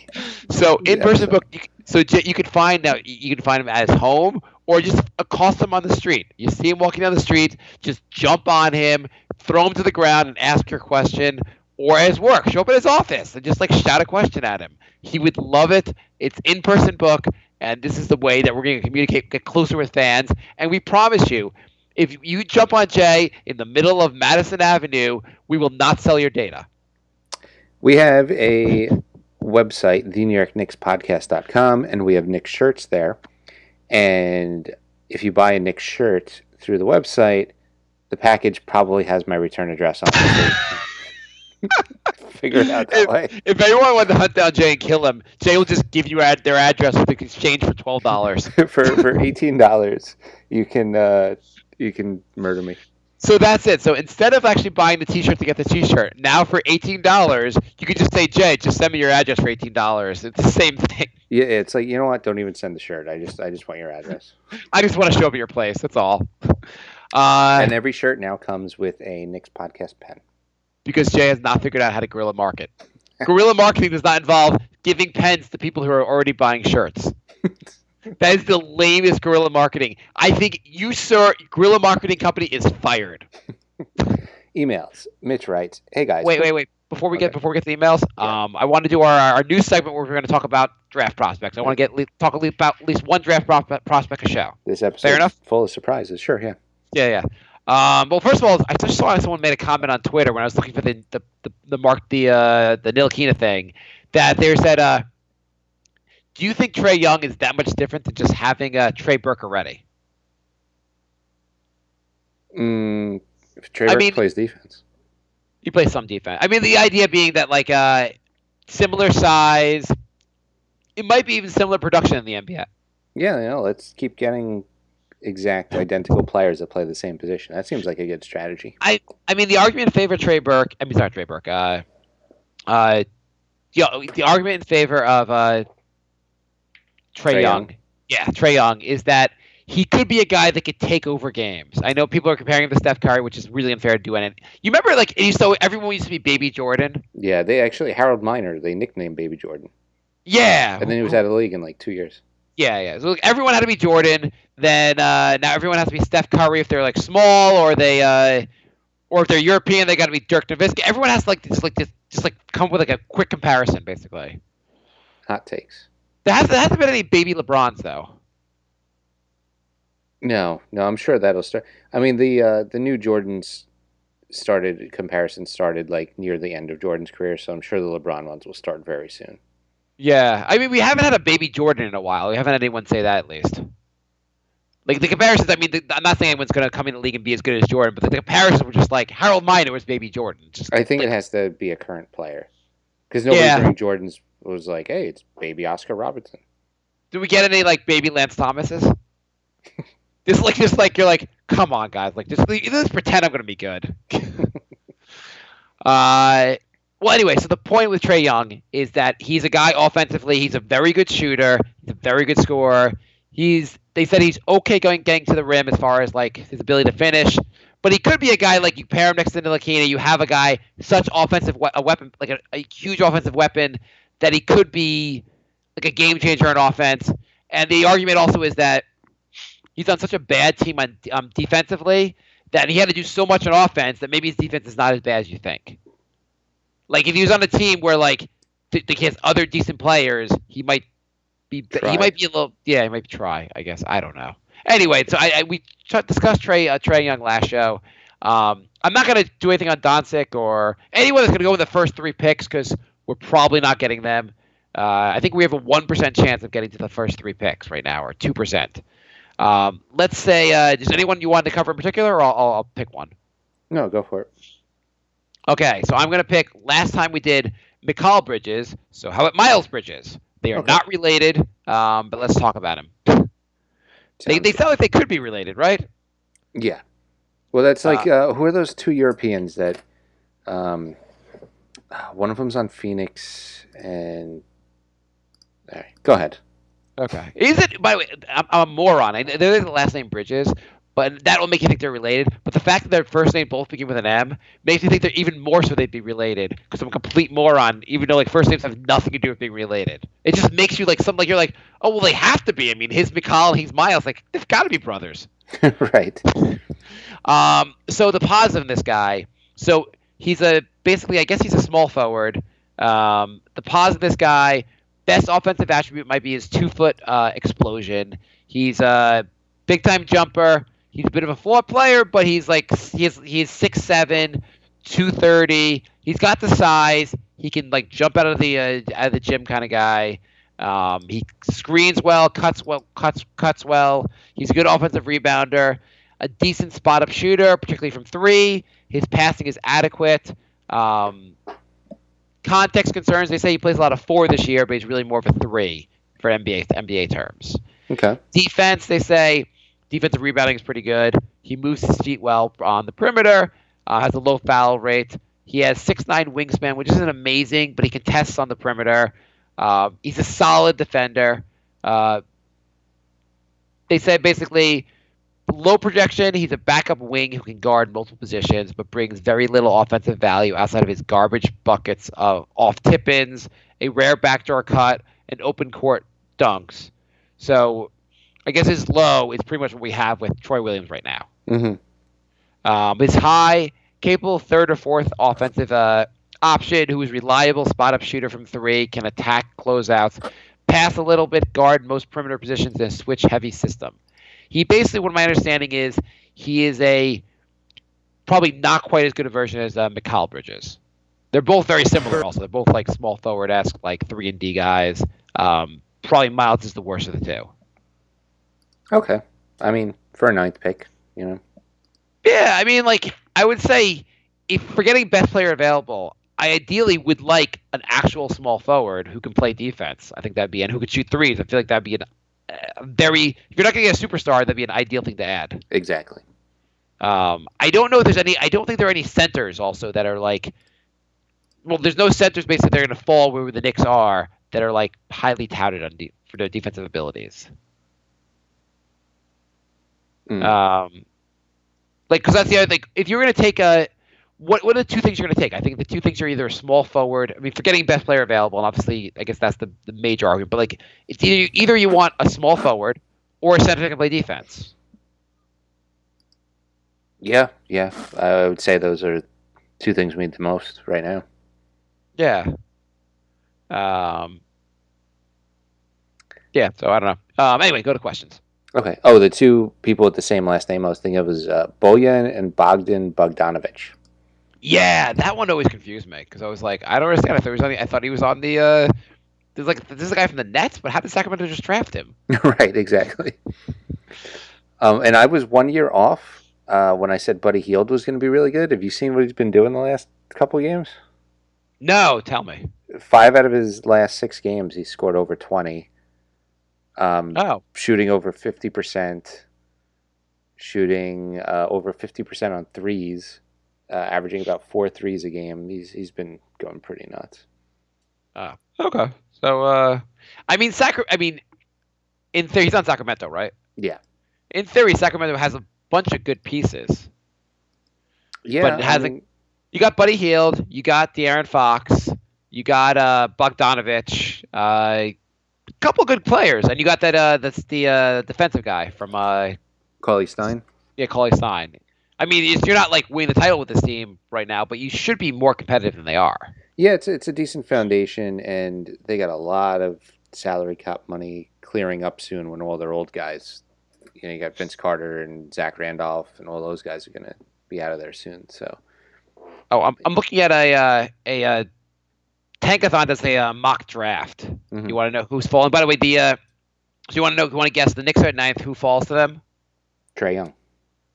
So in person book, you, so Jay, you can find out you can find him at his home or just accost him on the street. You see him walking down the street, just jump on him, throw him to the ground, and ask your question. Or at his work, show up at his office and just like shout a question at him. He would love it. It's in person book, and this is the way that we're going to communicate, get closer with fans. And we promise you, if you jump on Jay in the middle of Madison Avenue, we will not sell your data. We have a website, the New York Knicks podcast.com, and we have Knicks shirts there. And if you buy a Knicks shirt through the website, the package probably has my return address on it. Figure it out that way. If anyone wanted to hunt down Jay and kill him, Jay will just give you ad- their address with exchange for twelve dollars. for for eighteen dollars, you can uh, you can murder me. So that's it. So instead of actually buying the T-shirt to get the T-shirt, now for eighteen dollars, you could just say, Jay, just send me your address for eighteen dollars. It's the same thing. Yeah, it's like you know what? Don't even send the shirt. I just I just want your address. I just want to show up at your place. That's all. Uh, and every shirt now comes with a Knicks podcast pen. because Jay has not figured out how to guerrilla market. guerrilla marketing does not involve giving pens to people who are already buying shirts. that is the lamest guerrilla marketing. I think you, sir, guerrilla marketing company is fired. Emails. Mitch writes, "Hey guys, Wait, wait, wait. Before we get before we get to the emails, um, I want to do our our new segment where we're going to talk about draft prospects. I want to get talk at least about at least one draft prospect prospect a show. This episode Fair enough. full of surprises. Sure, yeah. Yeah, yeah. Um, well, first of all, I just saw someone made a comment on Twitter when I was looking for the the the, the mark the uh, the Ntilikina thing that they said, uh, "Do you think Trae Young is that much different than just having uh, Trey Burke already?" Mm, if Trey I Burke mean- plays defense, He plays some defense. I mean, the idea being that like uh, similar size, it might be even similar production in the NBA. yeah, you know, let's keep getting exact identical players that play the same position. That seems like a good strategy. I I mean, the argument in favor of Trey Burke. I mean, sorry, Trey Burke. Uh, uh, yeah, the argument in favor of uh, Trae, Young. Young. Yeah, Trae Young is that he could be a guy that could take over games. I know people are comparing him to Steph Curry, which is really unfair to do. And you remember, like, to, everyone used to be Baby Jordan. Yeah, they actually Harold Miner they nicknamed Baby Jordan, Yeah, and then he was out of the league in like two years. Yeah, yeah. So like, everyone had to be Jordan. Then uh, now everyone has to be Steph Curry if they're like small, or they, uh, or if they're European, they got to be Dirk Nowitzki. Everyone has to like just like just, just like come with like a quick comparison, basically. Hot takes. There has there hasn't been any baby LeBrons though. No, no, I'm sure that'll start. I mean, the uh, the new Jordans started comparison started like near the end of Jordan's career, so I'm sure the LeBron ones will start very soon. Yeah, I mean we haven't had a baby Jordan in a while. We haven't had anyone say that at least. Like the comparisons, I mean, the, I'm not saying anyone's going to come in the league and be as good as Jordan, but the, the comparisons were just like Harold Miner was baby Jordan. Just I think it has to be a current player because nobody Yeah. during Jordan's was like, "Hey, it's baby Oscar Robertson." Do we get any like baby Lance Thomases? just like just like you're like, come on, guys, like just just pretend I'm gonna be good. uh, well, anyway, so the point with Trae Young is that he's a guy offensively. He's a very good shooter. He's a very good scorer. He's they said he's okay going getting to the rim as far as like his ability to finish. But he could be a guy like you pair him next to Ntilikina. You have a guy such offensive we- a weapon like a, a huge offensive weapon that he could be like a game changer on offense. And the argument also is that he's on such a bad team on um, defensively that he had to do so much on offense that maybe his defense is not as bad as you think. Like if he was on a team where like th- he has other decent players, he might be Try. he might be a little yeah he might try I guess I don't know. Anyway, so I, I we t- discussed Trae uh, Trae Young last show. Um, I'm not going to do anything on Doncic or anyone that's going to go in the first three picks because we're probably not getting them. Uh, I think we have a one percent chance of getting to the first three picks right now, or two percent. Um, let's say, uh, is anyone you want to cover in particular, or I'll, I'll pick one? No, go for it. Okay, so I'm going to pick. Last time we did Mikal Bridges. So how about Miles Bridges? They are not related, um, but let's talk about them. they, they sound like they could be related, right? Yeah. Well, that's like uh, who are those two Europeans that? Um, uh, one of them's on Phoenix, and all right, go ahead. Okay. Is it? By the way, I'm, I'm a moron. I, there is the last name Bridges, but that will make you think they're related. But the fact that their first name both begin with an M makes me think they're even more so they'd be related. Because I'm a complete moron, even though like first names have nothing to do with being related. It just makes you like something like you're like, oh well, they have to be. I mean, his McCall, he's Miles. Like they've got to be brothers. right. Um, so the positive in this guy, so he's a basically, I guess he's a small forward. Um, the positive in this guy, best offensive attribute might be his two foot uh, explosion. He's a big time jumper. He's a bit of a floor player, but he's like he's he's six seven, two thirty. He's got the size. He can like jump out of the uh, out of the gym kind of guy. Um, he screens well, cuts well, cuts cuts well. He's a good offensive rebounder, a decent spot up shooter, particularly from three. His passing is adequate. Um, context concerns: they say he plays a lot of four this year, but he's really more of a three for NBA NBA terms. Okay. Defense: they say defensive rebounding is pretty good. He moves his feet well on the perimeter. Uh, has a low foul rate. He has six nine wingspan, which isn't amazing, but he contests on the perimeter. Uh, he's a solid defender. Uh, they said basically low projection. He's a backup wing who can guard multiple positions, but brings very little offensive value outside of his garbage buckets of off tip ins, a rare backdoor cut, and open court dunks. So I guess his low is pretty much what we have with Troy Williams right now. Mm-hmm. Um, his high, capable third or fourth offensive uh, option who is reliable spot up shooter from three, can attack closeouts, pass a little bit, guard most perimeter positions in a switch heavy system. He basically, what my understanding is, he is a probably not quite as good a version as uh, Mikal Bridges. They're both very similar. Also, they're both like small forward esque, like three and D guys. Um, probably Miles is the worst of the two. Okay. I mean, for a ninth pick, you know. Yeah, I mean, like I would say, if forgetting best player available, I ideally would like an actual small forward who can play defense. I think that'd be and who could shoot threes. I feel like that'd be an, a very. If you're not going to get a superstar, that'd be an ideal thing to add. Exactly. Um, I don't know if there's any. I don't think there are any centers also that are like. Well, there's no centers basically they're going to fall where the Knicks are that are like highly touted on de- for their defensive abilities. Mm. Um, like because that's the other thing. If you're going to take a, what what are the two things you're going to take? I think the two things are either a small forward. I mean, forgetting best player available, and obviously, I guess that's the, the major argument. But like, it's either either you want a small forward or a center that can play defense. Yeah, yeah. I would say those are two things we need the most right now. Yeah. Um. Yeah. So I don't know. Um. Anyway, go to questions. Okay. Oh, the two people with the same last name I was thinking of was uh, Bojan and Bogdan Bogdanovich. Yeah, that one always confused me because I was like, I don't understand. I thought he was on the, I thought he was on the. Uh, there's like this is a guy from the Nets, but how did Sacramento just draft him? right. Exactly. Um, and I was one year off uh, when I said Buddy Hield was going to be really good. Have you seen what he's been doing the last couple games? No, tell me. Five out of his last six games, he scored over twenty. Um, oh. Shooting over 50%, shooting uh, over 50% on threes, uh, averaging about four threes a game. He's, he's been going pretty nuts. Oh, okay. So, uh, I mean, Sacra- I mean, in theory, he's on Sacramento, right? Yeah. In theory, Sacramento has a bunch of good pieces. Yeah. But it hasn't. I mean, you got Buddy Hield, you got De'Aaron Fox, you got uh, Bogdanovich, uh, couple good players, and you got that uh that's the uh defensive guy from uh Cauley Stein. Yeah, Cauley Stein. I mean, it's, you're not like winning the title with this team right now, but you should be more competitive than they are. Yeah, it's it's a decent foundation, and they got a lot of salary cap money clearing up soon when all their old guys, you know, you got Vince Carter and Zach Randolph, and all those guys are gonna be out of there soon. So Oh, I'm, I'm looking at a uh, a uh, tankathon does a uh, mock draft. Mhm. You want to know who's falling? By the way, the uh, so you want to know? You want to guess the Knicks are at ninth? Who falls to them? Trae Young.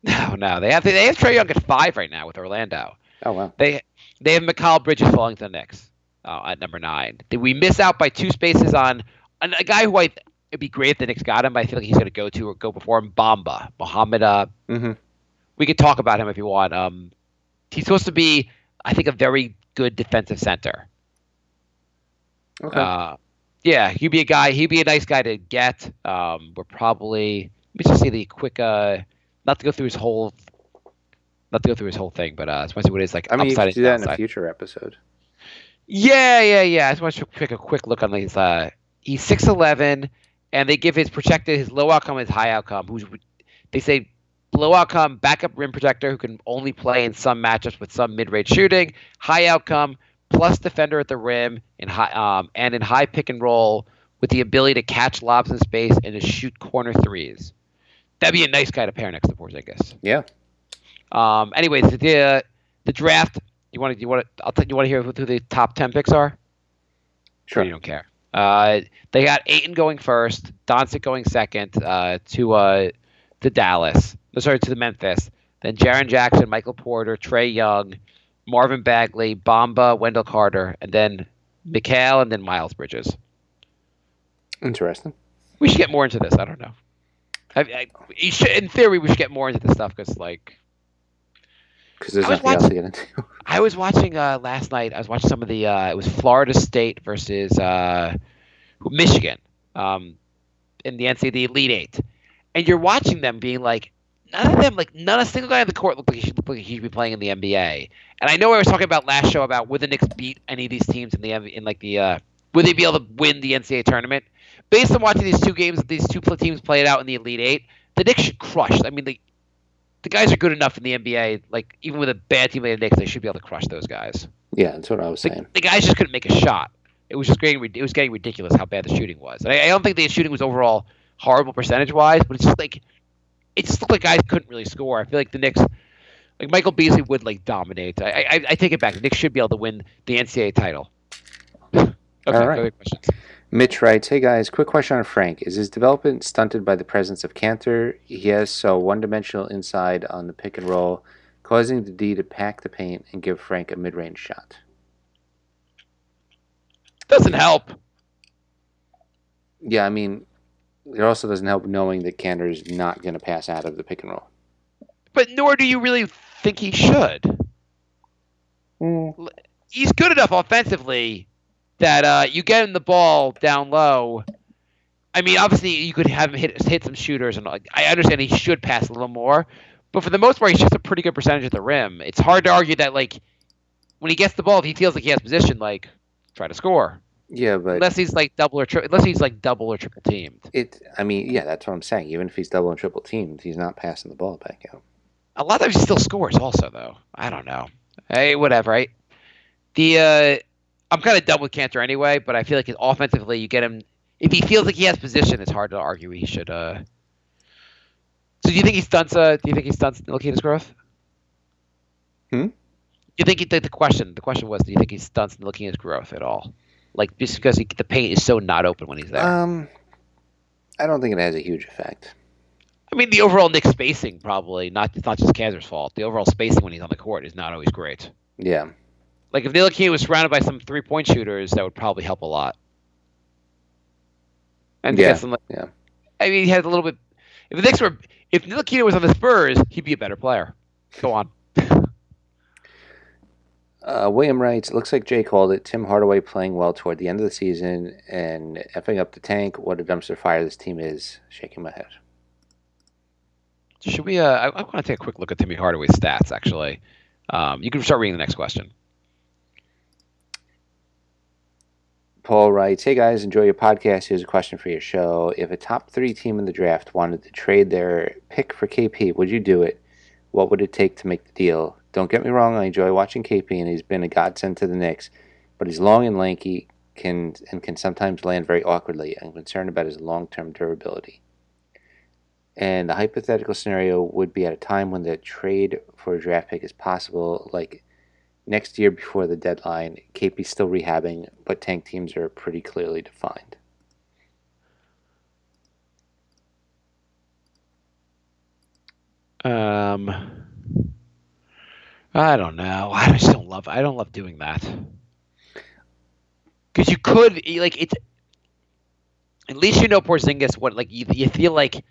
No, no, they have they have Trae Young at five right now with Orlando. Oh wow. They they have Mikal Bridges falling to the Knicks uh, at number nine. Did we miss out by two spaces on, on a guy who I it'd be great if the Knicks got him, but I feel like he's going to go to or go before him. Bamba Mohammed. Uh, Mm-hmm. we could talk about him if you want. Um, he's supposed to be, I think, a very good defensive center. Okay. Uh, yeah, he'd be a guy. He'd be a nice guy to get. Um, we're probably let me just see the quick. Uh, not to go through his whole, not to go through his whole thing, but uh, I just want to see what it is like I mean, you could do that in a future episode. Yeah, yeah, yeah. I just want to take a quick look on these. Uh, he's six eleven, and they give his projected his low outcome his high outcome. Who's they say low outcome backup rim protector who can only play in some matchups with some mid range shooting. High outcome plus defender at the rim in high um, and in high pick and roll with the ability to catch lobs in space and to shoot corner threes. That'd be a nice guy to pair next to Porzingis. Yeah. Um. Anyways, the uh, the draft. You want to? You want to? I'll tell you. Want to hear who the top ten picks are? Sure. You don't care. Uh, they got Ayton going first, Doncic going second uh, to uh, to Dallas. No, sorry, to the Memphis. Then Jaren Jackson, Michael Porter, Trey Young, Marvin Bagley, Bamba, Wendell Carter, and then Mikal, and then Miles Bridges. Interesting. We should get more into this. I don't know. I, I, should, in theory, we should get more into this stuff because, like, Because there's nothing else to get into. I was watching uh, last night. I was watching some of the. Uh, it was Florida State versus uh, Michigan um, in the NCAA Elite Eight, and you're watching them being like, none of them, like, not a single guy on the court looked like he should, looked like he should be playing in the NBA. And I know I was talking about last show about would the Knicks beat any of these teams in the in like the uh, would they be able to win the NCAA tournament? Based on watching these two games, these two teams played out in the Elite Eight, the Knicks should crush. I mean, the the guys are good enough in the NBA. Like even with a bad team like the Knicks, they should be able to crush those guys. Yeah, that's what I was saying. the guys just couldn't make a shot. It was just getting it was getting ridiculous how bad the shooting was. And I, I don't think the shooting was overall horrible percentage wise, but it's just like it just looked like guys couldn't really score. I feel like the Knicks, like Michael Beasley would like dominate. I I, I take it back. The Knicks should be able to win the NCAA title. okay, All right. questions. Mitch writes, "Hey guys, quick question on Frank. Is his development stunted by the presence of Kanter? He has so one-dimensional inside on the pick and roll, causing the D to pack the paint and give Frank a mid-range shot. Doesn't help. Yeah, I mean, it also doesn't help knowing that Kanter is not going to pass out of the pick and roll. But nor do you really think he should. L- He's good enough offensively that uh, you get him the ball down low. I mean, obviously you could have him hit hit some shooters, and like, I understand he should pass a little more. But for the most part, he's just a pretty good percentage at the rim. It's hard to argue that like when he gets the ball, if he feels like he has position, like try to score. Yeah, but Unless he's like double or tri- unless he's like double or triple teamed. it. I mean, yeah, that's what I'm saying. Even if he's double and triple teamed, he's not passing the ball back out. A lot of times he still scores also though. I don't know. Hey, whatever. Right? The uh, I'm kind of done with Kanter anyway, but I feel like offensively you get him if he feels like he has position, it's hard to argue he should. Uh... So do you think he stunts? Uh, do you think he stunts Ntilikina's growth? Hmm? You think he, the, the question? The question was, do you think he stunts Ntilikina's growth at all? Like just because he, the paint is so not open when he's there. Um, I don't think it has a huge effect. I mean, the overall Nick spacing probably not. It's not just Kanter's fault. The overall spacing when he's on the court is not always great. Yeah. Like if Ntilikina was surrounded by some three point shooters, that would probably help a lot. And Yeah, some, like, yeah. I mean, he has a little bit. If the Knicks were, if Ntilikina was on the Spurs, he'd be a better player. Go on. Uh, William writes, looks like Jay called it. Tim Hardaway playing well toward the end of the season and effing up the tank. What a dumpster fire this team is. Shaking my head. Should we? Uh, I, I want to take a quick look at Timmy Hardaway's stats. Actually, um, you can start reading the next question. Paul writes, Hey guys, enjoy your podcast. Here's a question for your show. If a top three team in the draft wanted to trade their pick for KP, would you do it? What would it take to make the deal? Don't get me wrong, I enjoy watching KP and he's been a godsend to the Knicks, but he's long and lanky can and can sometimes land very awkwardly. I'm concerned about his long term durability. And the hypothetical scenario would be at a time when the trade for a draft pick is possible, like next year before the deadline. KP's still rehabbing, but tank teams are pretty clearly defined. Um, I don't know. I just don't love. I don't love doing that. Because you could like it's. At least you know Porzingis. What like you, you feel like.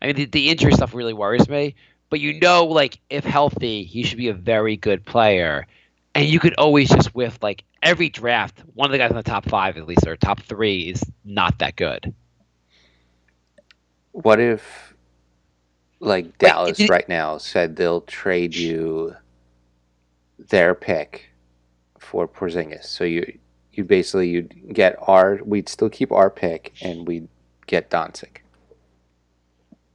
I mean, the, the injury stuff really worries me. But you know, like if healthy, he should be a very good player, and you could always just with like every draft, one of the guys in the top five at least or top three is not that good. What if, like Dallas it- right now, said they'll trade you their pick for Porzingis? So you you basically you'd get our we'd still keep our pick and we'd get Doncic.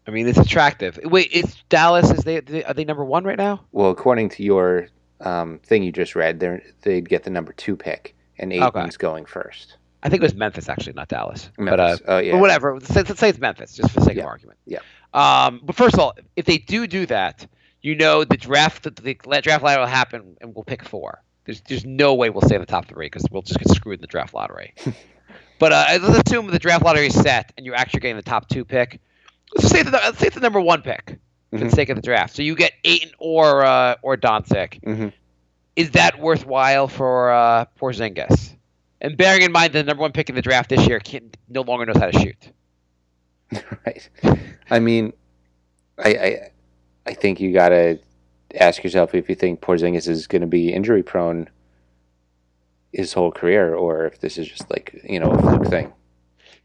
I mean, it's attractive. Wait, is Dallas? Is they, they are they number one right now? Well, according to your um, thing you just read, they they'd get the number two pick, and Ayton's going first. I think it was Memphis actually, not Dallas. But uh, Memphis. Oh, yeah. but whatever. Let's, let's say it's Memphis, just for the sake of argument. Yeah. Um, but first of all, if they do do that, you know the draft the, the draft lottery will happen, and we'll pick four. There's there's no way we'll stay in the top three because we'll just get screwed in the draft lottery. but uh, let's assume the draft lottery is set, and you're actually getting the top two pick. Let's just say the let's say the number one pick for the Mhm. sake of the draft. So you get Ayton or uh, or Doncic. Mm-hmm. Is that worthwhile for uh, Porzingis? And bearing in mind the number one pick in the draft this year can, no longer knows how to shoot. right. I mean, I, I I think you gotta ask yourself if you think Porzingis is going to be injury prone his whole career, or if this is just like you know a fluke thing.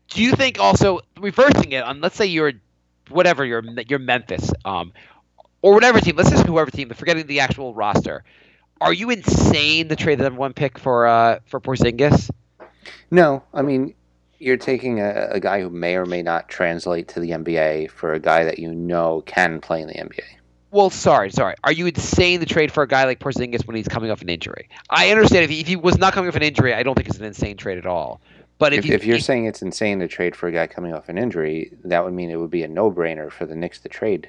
Do you think also reversing it on let's say you're whatever you're you're Memphis um or whatever team let's just whoever team forgetting the actual roster are you insane to trade the number one pick for uh for Porzingis? No, I mean you're taking a, a guy who may or may not translate to the NBA for a guy that you know can play in the NBA. Well, sorry, sorry. Are you insane to trade for a guy like Porzingis when he's coming off an injury? I understand if he, if he was not coming off an injury, I don't think it's an insane trade at all. But if, If, you, if you're saying it's insane to trade for a guy coming off an injury, that would mean it would be a no-brainer for the Knicks to trade.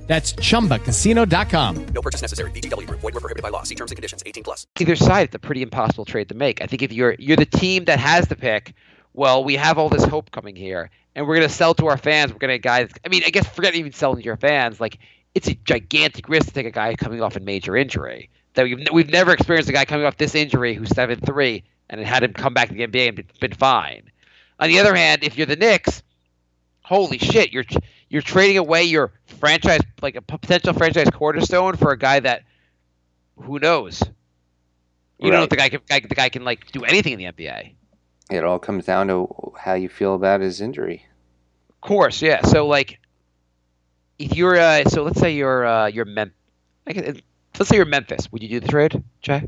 That's chumbacasino.com. No purchase necessary. VGW Group. Void were prohibited by law. See terms and conditions. 18 plus. either side, it's a pretty impossible trade to make. I think if you're you're the team that has the pick, well, we have all this hope coming here, and we're gonna sell to our fans. We're gonna guys. I mean, I guess forget even selling to your fans. Like it's a gigantic risk to take a guy coming off a major injury that we've we've never experienced a guy coming off this injury who's seven three and had him come back to the NBA and been, been fine. On the other hand, if you're the Knicks, holy shit, you're you're trading away your franchise like a potential franchise cornerstone for a guy that who knows. You don't know if the guy can guy, the guy can like do anything in the NBA. It all comes down to how you feel about his injury. Of course, yeah. So like, if you're uh, so let's say you're uh, you're Mem- I guess, let's say you're Memphis, would you do the trade, Jay?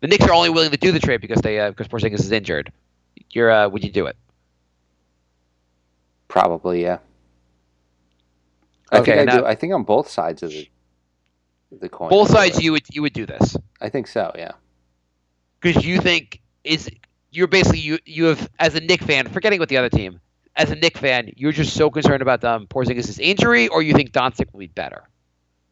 The Knicks are only willing to do the trade because they uh, because Porzingis is injured. You're uh, would you do it? Probably, yeah. I Okay, think I do. I think on both sides of the the coin. Both sides, you would you would do this I think so. Yeah. because you think is you're basically you you have as a Knick fan, forgetting what the other team. As a Knick fan, you're just so concerned about um, Porzingis' injury, or you think Doncic will be better?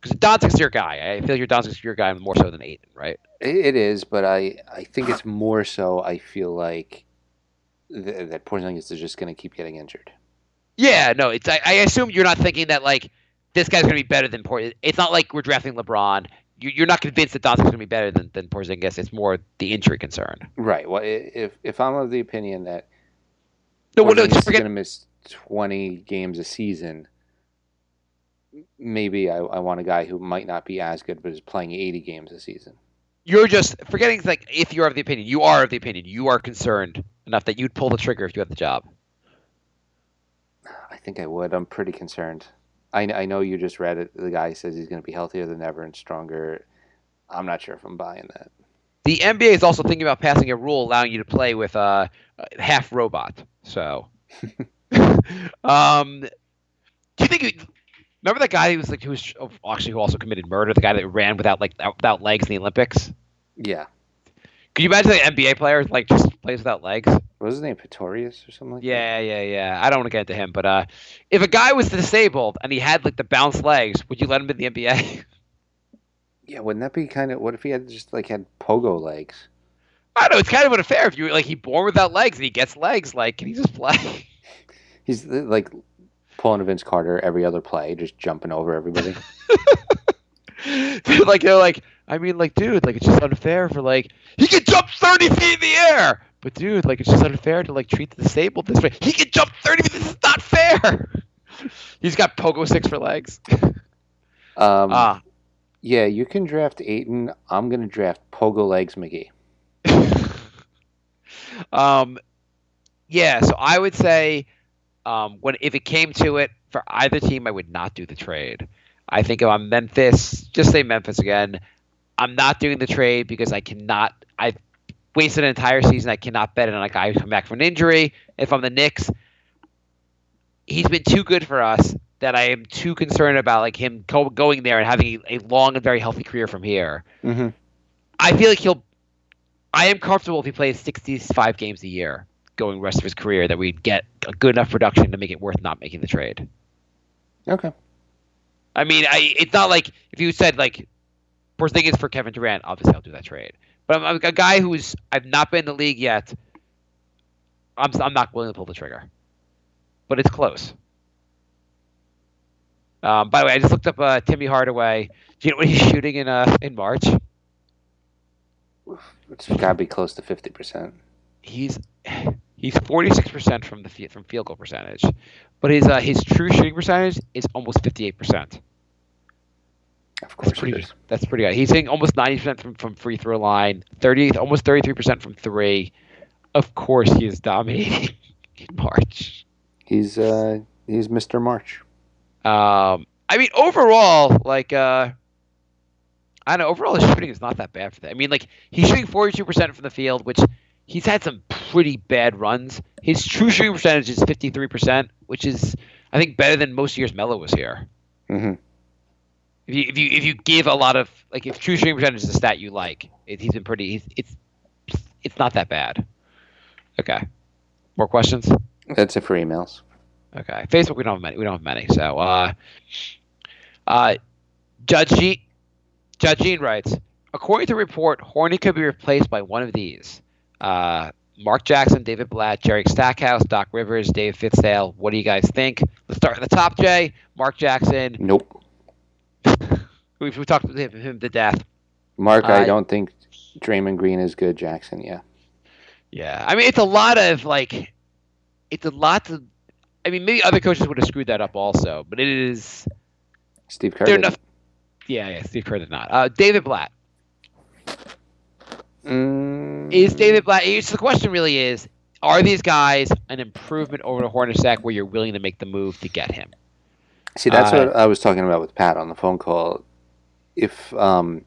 Because Doncic's your guy. I feel like your Doncic's your guy more so than Ayton, right? It, it is, but I I think it's more so. I feel like th- that Porzingis is just going to keep getting injured. Yeah, no, it's I, I assume you're not thinking that like this guy's gonna be better than Por. It's not like we're drafting LeBron. You, you're not convinced that Doncic's gonna be better than than Porzingis. It's more the injury concern. Right. Well, if if I'm of the opinion that No, well, no, Porzingis forget- going to miss 20 games a season, maybe I, I want a guy who might not be as good, but is playing 80 games a season. You're just forgetting like if you're of the opinion, you are of the opinion, you are concerned enough that you'd pull the trigger if you had the job. I think I would. I'm pretty concerned. I, I know you just read it. The guy says he's going to be healthier than ever and stronger. I'm not sure if I'm buying that. The NBA is also thinking about passing a rule allowing you to play with uh, a half robot. So, um, do you think? You, remember that guy who was like who was oh, actually who also committed murder? The guy that ran without like without legs in the Olympics. Yeah. Could you imagine the NBA player like just plays without legs? What was his name? Pretorius or something like Yeah, yeah, yeah. I don't want to get into him, but uh, if a guy was disabled and he had like the bounce legs, would you let him in the NBA? Yeah, wouldn't that be kind of? What if he had just like had pogo legs? I don't know. It's kind of unfair if you like he born without legs and he gets legs. Like, can he just play? He's like pulling a Vince Carter every other play, just jumping over everybody. like they're like, I mean, like, dude, like it's just unfair for like he can jump thirty feet in the air, but dude, like it's just unfair to like treat the disabled this way. He can jump thirty feet. This is not fair. He's got pogo sticks for legs. Um, Ah. Yeah, you can draft Ayton. I'm going to draft Pogo Legs McGee. Um, yeah, so I would say um, when if it came to it for either team, I would not do the trade. I think if I'm Memphis, just say Memphis again. I'm not doing the trade because I cannot. I wasted an entire season. I cannot bet on a guy who come back from an injury. If I'm the Knicks, he's been too good for us that I am too concerned about like him go, going there and having a, a long and very healthy career from here. Mm-hmm. I feel like he'll. I am comfortable if he plays 65 games a year going rest of his career that we'd get a good enough production to make it worth not making the trade. Okay. I mean, I it's not like if you said like Porzingis for Kevin Durant, obviously I'll do that trade. But I'm, I'm a guy who's I've not been in the league yet. I'm I'm not willing to pull the trigger, but it's close. Um, by the way, I just looked up uh, Timmy Hardaway. Do you know what he's shooting in uh in March? It's got to be close to 50%. He's he's 46 percent from the from field goal percentage, but his uh, his true shooting percentage is almost 58 percent. Of course That's pretty, it is. That's pretty good. He's hitting almost 90 percent from, from free throw line, 30 almost 33 percent from three. Of course, he is dominating in March. He's uh he's Mr. March. Um, I mean, overall, like, uh, I don't know. Overall, his shooting is not that bad for that. I mean, like, he's shooting 42% from the field, which he's had some pretty bad runs. His true shooting percentage is 53%, which is, I think, better than most years Melo was here. Mm-hmm. If you if you if you give a lot of like if true shooting percentage is a stat you like, it, he's been pretty. He's, it's it's not that bad. Okay. More questions? That's it for emails. Okay. Facebook we don't have many. We don't have many. So uh, uh, Judge Jean, writes, according to report, Horny could be replaced by one of these: uh, Mark Jackson, David Blatt, Jerry Stackhouse, Doc Rivers, Dave Fizdale. What do you guys think? Let's start at the top. Jay, Mark Jackson. Nope. We've we talked to him, him to death. Mark, I Uh, don't think Draymond Green is good. Jackson, yeah. Yeah, I mean it's a lot of like, it's a lot to. I mean, maybe other coaches would have screwed that up also, but it is. Steve Kerr. Did. enough. Yeah, yeah, Steve Kerr did not. Uh, David Blatt Mm, is David Blatt. It's, the question really is: Are these guys an improvement over to Hornacek, where you're willing to make the move to get him? See, that's Uh, what I was talking about with Pat on the phone call. If um,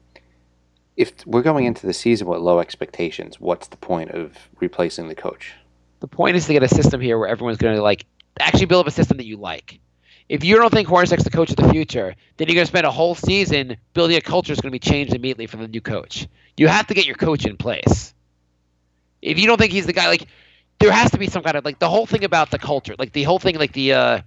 if we're going into the season with low expectations, what's the point of replacing the coach? The point is to get a system here where everyone's going to like actually build up a system that you like. If you don't think Hornacek's the coach of the future, then you're going to spend a whole season building a culture that's going to be changed immediately for the new coach. You have to get your coach in place. If you don't think he's the guy, like there has to be some kind of like the whole thing about the culture, like the whole thing, like the uh,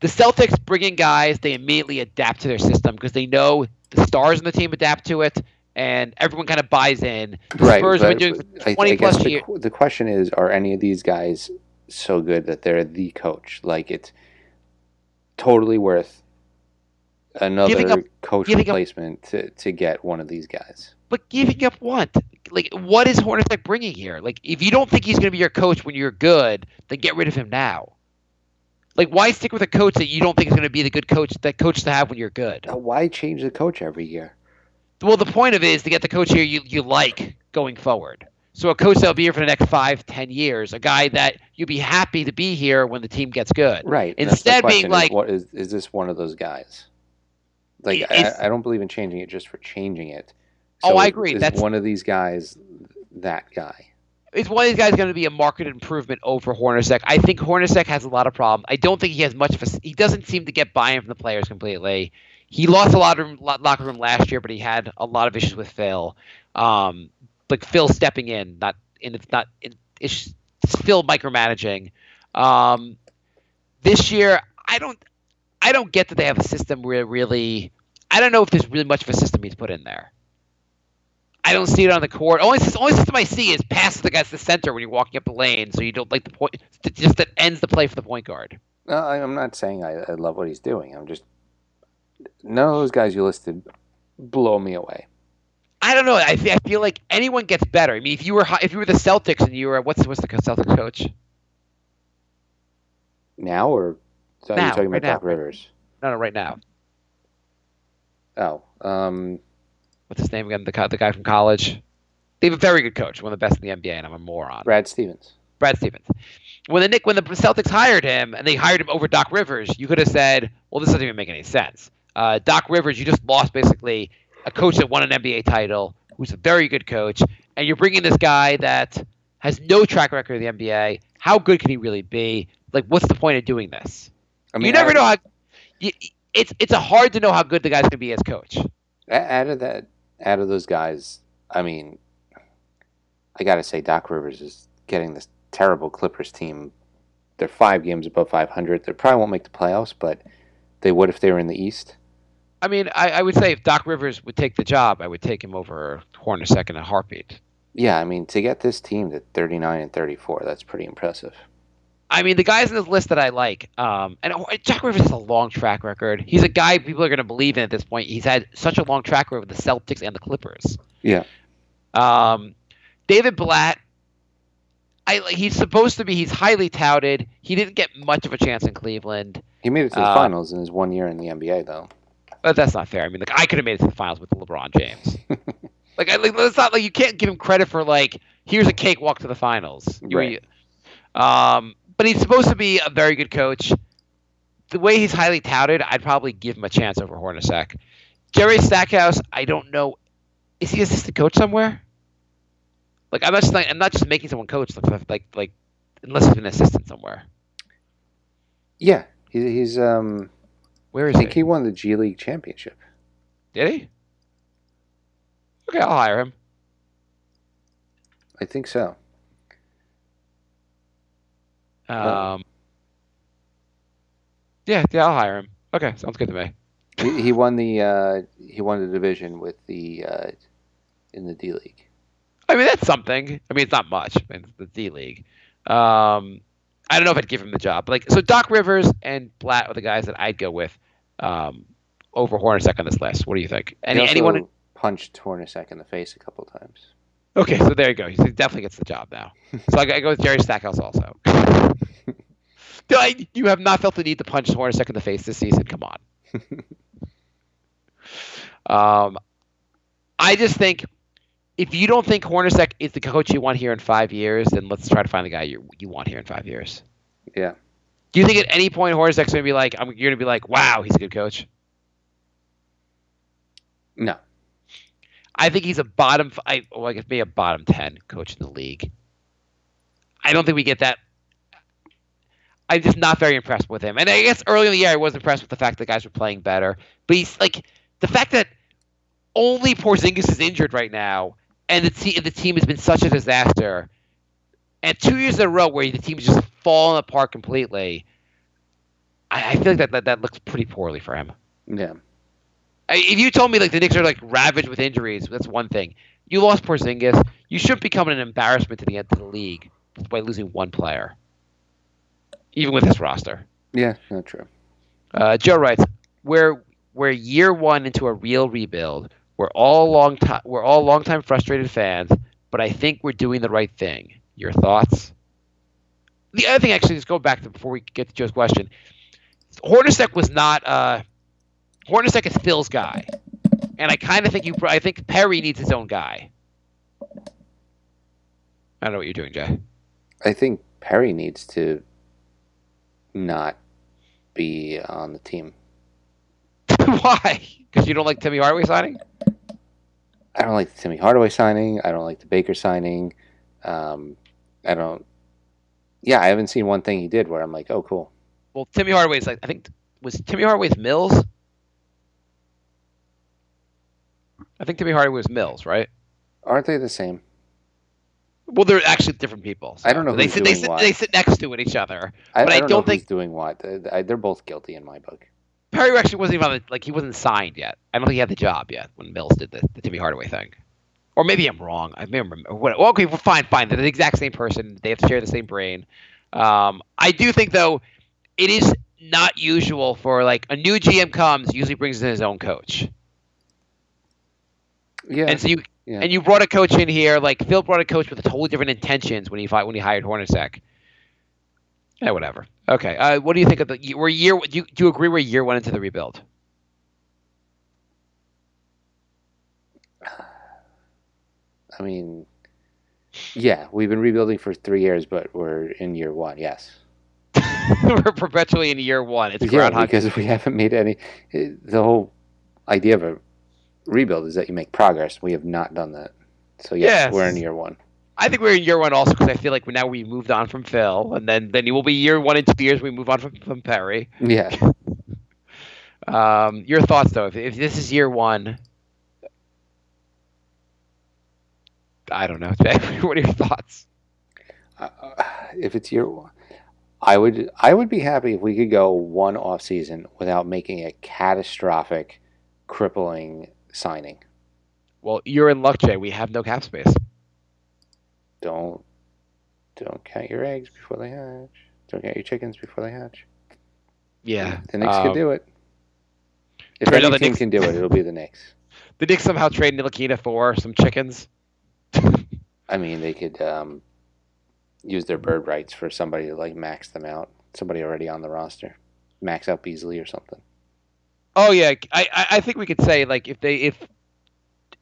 the Celtics bring in guys, they immediately adapt to their system because they know the stars in the team adapt to it, and everyone kind of buys in. The Right. Spurs have been doing for I, twenty I guess plus the, years. qu- the question is: Are any of these guys so good that they're the coach? Like it's totally worth another up- coach giving up- replacement to, to get one of these guys. But giving up what? Like, what is Hornacek bringing here? Like, if you don't think he's going to be your coach when you're good, then get rid of him now. Like, why stick with a coach that you don't think is going to be the good coach, that coach to have when you're good? Now, why change the coach every year? Well, the point of it is to get the coach here you, you like going forward. So a coach that'll be here for the next five, ten years, a guy that you'd be happy to be here when the team gets good. Right. and that's the Instead, being like, is, what, is, is this one of those guys? Like, I, I don't believe in changing it just for changing it. Oh, I agree. Is That's- one of these guys that guy? Is one of these guys going to be a market improvement over Hornacek? I think Hornacek has a lot of problems. I don't think he has much of a. He doesn't seem to get buy-in from the players completely. He lost a lot of lo- locker room last year, but he had a lot of issues with Phil. Um, like Phil stepping in, not in. Not. in, it's Phil micromanaging. Um, this year, I don't. I don't get that they have a system where really. I don't know if there's really much of a system he's put in there. I don't see it on the court. Only only system I see is pass the guys to the center when you're walking up the lane, so you don't like the point. Just that ends the play for the point guard. No, I- I'm not saying I, I love what he's doing. I'm just none of those guys you listed blow me away. I don't know. I, I feel like anyone gets better. I mean, if you were if you were the Celtics and you were what's what's the Celtics coach? Now or are Now, you talking right about now. Doc Rivers? No, no, right now. Oh, um, What's his name again? The co- the guy from college. They have a very good coach, one of the best in the NBA, and I'm a moron. Brad Stevens. Brad Stevens. When the Nick when the Celtics hired him and they hired him over Doc Rivers, you could have said, "Well, this doesn't even make any sense." Uh, Doc Rivers, you just lost basically a coach that won an NBA title, who's a very good coach, and you're bringing this guy that has no track record of the NBA. How good can he really be? Like, what's the point of doing this? I mean, you never I- know how. You, it's it's a hard to know how good the guy's gonna be as coach. Out of that, out of those guys, I mean, I got to say, Doc Rivers is getting this terrible Clippers team. They're five games above 500. They probably won't make the playoffs, but they would if they were in the East. I mean, I, I would say if Doc Rivers would take the job, I would take him over Hornacek in a heartbeat. Yeah, I mean, to get this team to 39 and 34, that's pretty impressive. I mean, the guys in this list that I like, um, and Jack Rivers has a long track record. He's a guy people are going to believe in at this point. He's had such a long track record with the Celtics and the Clippers. Yeah. Um, David Blatt, I he's supposed to be. He's highly touted. He didn't get much of a chance in Cleveland. He made it to the Uh, finals in his one year in the NBA, though. But that's not fair. I mean, like I could have made it to the finals with LeBron James. like, I, like, it's not like you can't give him credit for like here's a cakewalk to the finals. You- Right. Um, but he's supposed to be a very good coach. The way he's highly touted, I'd probably give him a chance over Hornacek. Jerry Stackhouse, I don't know. Is he assistant coach somewhere? Like I'm not just like, I'm not just making someone coach. Like like like unless he's an assistant somewhere. Yeah, he, he's. um Where is I think he? he won the G League championship. Did he? Okay, I'll hire him. I think so. Um, yeah, yeah, I'll hire him. Okay, sounds good to me. He, he won the uh, he won the division with the uh, in the D League. I mean, that's something. I mean, it's not much. I mean, it's the D League. Um, I don't know if I'd give him the job. But like, so Doc Rivers and Blatt are the guys that I'd go with um, over Hornacek on this list. What do you think? Any, anyone? punched Hornacek in the face a couple times. Okay, so there you go. He definitely gets the job now. so I, I go with Jerry Stackhouse also. Do I, you have not felt the need to punch Hornacek in the face this season. Come on. um, I just think if you don't think Hornacek is the coach you want here in five years, then let's try to find the guy you you want here in five years. Yeah. Do you think at any point Hornacek's going to be like, I'm, you're going to be like, wow, he's a good coach? No. I think he's a bottom. I well, I guess maybe a bottom ten coach in the league. I don't think we get that. I'm just not very impressed with him. And I guess early in the year I was impressed with the fact that guys were playing better. But he's like the fact that only Porzingis is injured right now, and the team the team has been such a disaster. And two years in a row where the team's just fallen apart completely. I, I feel like that, that that looks pretty poorly for him. Yeah. If you told me like the Knicks are like ravaged with injuries, that's one thing. You lost Porzingis. You shouldn't become an embarrassment to the end of the league by losing one player, even with this roster. Yeah, not true. Uh, Joe writes, "We're we're year one into a real rebuild. We're all long time we're all long time frustrated fans, but I think we're doing the right thing. Your thoughts?" The other thing, actually, is go back to before we get to Joe's question. Hornacek was not. Uh, Hornacek is Phil's guy, and I kind of think you. I think Perry needs his own guy. I don't know what you're doing, Jay. I think Perry needs to not be on the team. Why? Because you don't like Timmy Hardaway signing? I don't like the Timmy Hardaway signing. I don't like the Baker signing. Um, I don't. Yeah, I haven't seen one thing he did where I'm like, oh, cool. Well, Timmy Hardaway's like I think was Timmy Hardaway's Mills. I think Timmy Hardaway was Mills, right? Aren't they the same? Well, they're actually different people. I don't know They who's sit, they sit, what. they sit next to each other. I, but I I don't, don't think who's doing what. They- they- They're both guilty in my book. Perry actually wasn't even on the, like he wasn't signed yet. I don't think he had the job yet when Mills did the, the Timmy Hardaway thing. Or maybe I'm wrong. I may remember. What, well, okay, well, fine, fine. They're the exact same person. They have to share the same brain. Um, I do think though, it is not usual for like a new GM comes usually brings in his own coach. Yeah. And so you Yeah. and you brought a coach in here. Like Phil brought a coach with totally different intentions when he fi- when he hired Hornacek. Yeah, whatever. Okay. Uh, what do you think of the? We're year. Do you, do you agree we're year one into the rebuild? I mean, yeah, we've been rebuilding for three years, but we're in year one. Yes. we're perpetually in year one. It's Yeah, Groundhog. because we haven't made any. The whole idea of a rebuild is that you make progress. We have not done that. So yes, Yes. we're in year one. I think we're in year one also because I feel like now we moved on from Phil, and then then it will be year one in two years we move on from, from Perry. Yeah. Um, your thoughts though? If, if this is year one, I don't know. What are your thoughts? if it's year one, I would I would be happy if we could go one off season without making a catastrophic, crippling signing. Well, you're in luck, Jay. We have no cap space. Don't don't count your eggs before they hatch. Don't count your chickens before they hatch. Yeah, The Knicks um, could do it. If any team Knicks. can do it, it'll be the Knicks. The Knicks somehow trade Ntilikina for some chickens. I mean, they could um, use their bird rights for somebody to like max them out. Somebody already on the roster, max out Beasley or something. Oh yeah, I I, think we could say like if they if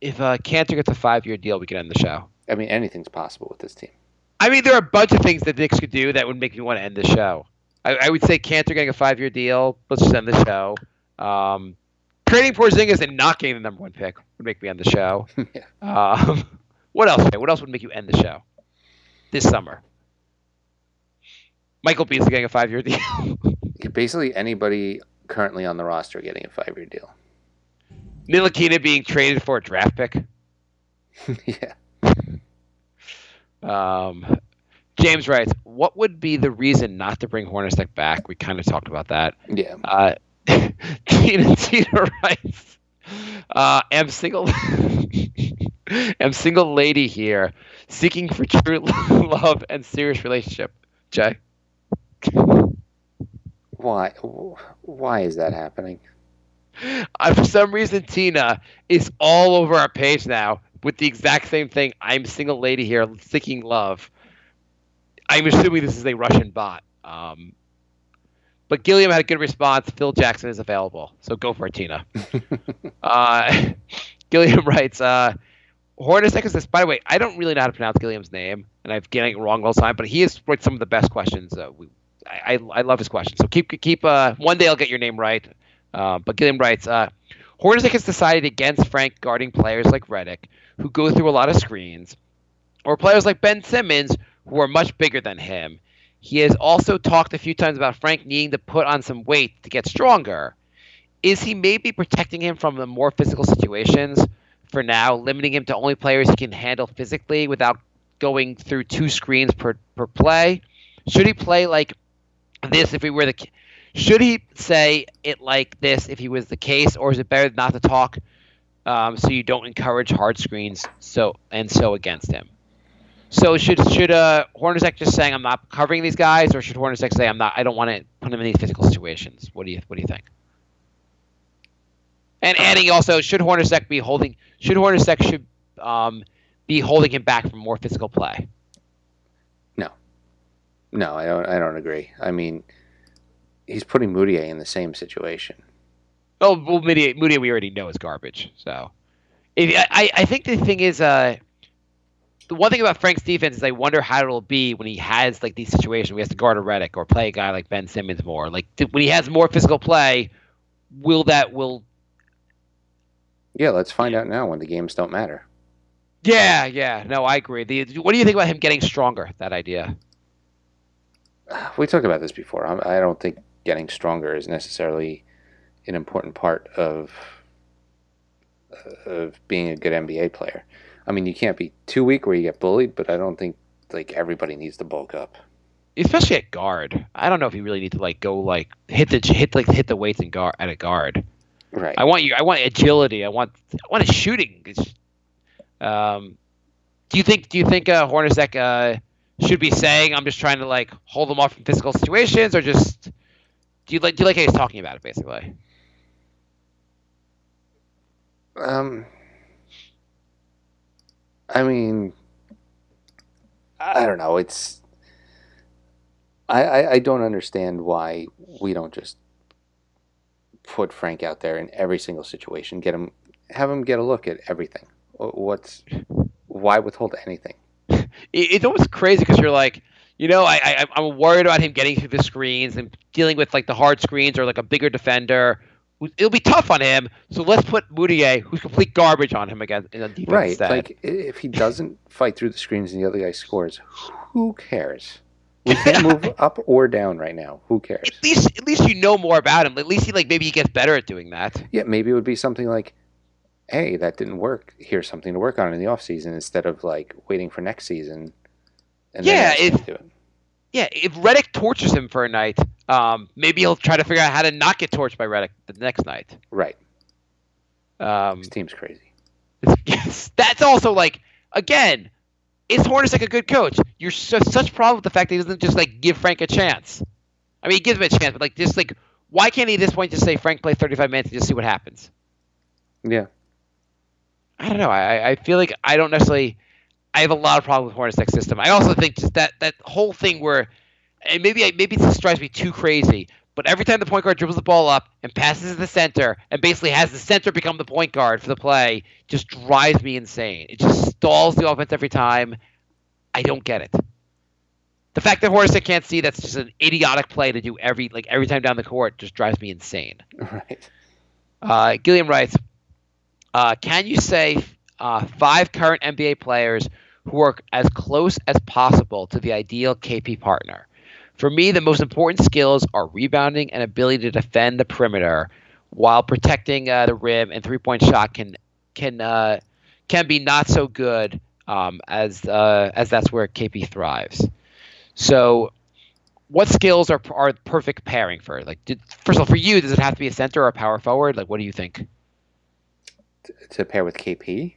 if uh, Kanter gets a five year deal, we can end the show. I mean, anything's possible with this team. I mean, there are a bunch of things that Knicks could do that would make me want to end the show. I, I would say Kanter getting a five-year deal. Let's just end the show. Um, trading Porzingis and not getting the number one pick would make me end the show. um, what else? What else would make you end the show this summer? Michael Beasley getting a five-year deal. Basically, anybody currently on the roster getting a five-year deal. Ntilikina being traded for a draft pick. yeah. Um, James writes, "What would be the reason not to bring Hornacek back?" We kind of talked about that. Yeah. Uh, Tina Tina writes, uh, "Am single, am single lady here, seeking for true love and serious relationship." Jay, Why? Why is that happening? uh, for some reason, Tina is all over our page now with the exact same thing. I'm single lady here, seeking love. I'm assuming this is a Russian bot. Um, but Gilliam had a good response. Phil Jackson is available, so go for it, Tina. uh, Gilliam writes, uh, Hornacek is this. By the way, I don't really know how to pronounce Gilliam's name, and I've getting it wrong all the time. But he has wrote some of the best questions. Uh, we, I, I love his question. So keep keep. Uh, one day I'll get your name right. Uh, but Gilliam writes, uh, Hornacek has decided against Frank guarding players like Redick, who go through a lot of screens, or players like Ben Simmons, who are much bigger than him. He has also talked a few times about Frank needing to put on some weight to get stronger. Is he maybe protecting him from the more physical situations for now, limiting him to only players he can handle physically without going through two screens per, per play? Should he play like this if he were the should he say it like this if he was the case, or is it better not to talk um, so you don't encourage hard screens so and so against him? So should should uh, Hornacek just saying I'm not covering these guys, or should Hornacek say I'm not? I don't want to put him in these physical situations. What do you What do you think? And adding also, should Hornacek be holding? Should Hornacek should um, be holding him back from more physical play? No, I don't. I don't agree. I mean, he's putting Mudiay in the same situation. Oh, well, Mudiay, Mudiay we already know is garbage. So, if, I, I think the thing is, uh, the one thing about Frank's defense is I wonder how it'll be when he has like these situations where he has to guard a Redick or play a guy like Ben Simmons more. Like when he has more physical play, will that will Yeah, let's find out now when the games don't matter. Yeah, yeah. No, I agree. The, what do you think about him getting stronger? That idea. We talked about this before. I'm, I don't think getting stronger is necessarily an important part of of being a good NBA player. I mean, you can't be too weak where you get bullied, but I don't think like everybody needs to bulk up. Especially at guard. I don't know if you really need to like go like hit the hit like hit the weights and guard at a guard. Right. I want you. I want agility. I want. I want a shooting. It's- Um, do you think? Do you think uh, Hornacek uh, should be saying, "I'm just trying to like hold them off from physical situations," or just do you like? Do you like how he's talking about it? Basically. Um, I mean, I don't know. It's I, I I don't understand why we don't just put Frank out there in every single situation. Get him, have him get a look at everything. What's why withhold anything? It, it's almost crazy because you're like, you know, I, I I'm worried about him getting through the screens and dealing with like the hard screens or like a bigger defender. It'll be tough on him, so let's put Mudiay, who's complete garbage, on him again in a defense Right. instead. Like if he doesn't fight through the screens and the other guy scores, who cares? We can't move up or down right now. Who cares? at least, at least you know more about him. At least he like maybe he gets better at doing that. Yeah, maybe it would be something like, hey, that didn't work. Here's something to work on in the off season instead of like waiting for next season. And Yeah, do it. Yeah, if Redick tortures him for a night, um, maybe he'll try to figure out how to not get torched by Redick the next night. Right. Um, This team's crazy. yes, that's also like again, is Hornacek a good coach? You're so, such problem with the fact that he doesn't just like give Frank a chance. I mean, he gives him a chance, but like just like why can't he at this point just say Frank play 35 minutes and just see what happens? Yeah. I don't know. I, I feel like I don't necessarily. I have a lot of problems with Hornacek's system. I also think just that that whole thing where, and maybe I, maybe this drives me too crazy. But every time the point guard dribbles the ball up and passes to the center and basically has the center become the point guard for the play, just drives me insane. It just stalls the offense every time. I don't get it. The fact that Hornacek can't see that's just an idiotic play to do every like every time down the court just drives me insane. Right. Uh, Gilliam writes, uh, "Can you say uh, five current NBA players who are as close as possible to the ideal KP partner? For me, the most important skills are rebounding and ability to defend the perimeter, while protecting uh, the rim and three point shot can can uh, can be not so good um, as uh, as that's where KP thrives. So." What skills are are perfect pairing for? Like, did, first of all, for you, does it have to be a center or a power forward? Like, what do you think? To pair with KP?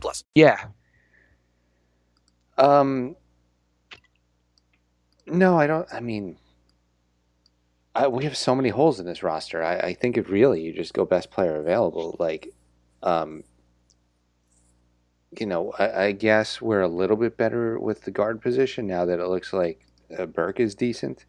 plus. Yeah. Um. No, I don't. I mean, I, we have so many holes in this roster. I, I think if really you just go best player available. Like, um, you know, I, I guess we're a little bit better with the guard position now that it looks like uh, Burke is decent,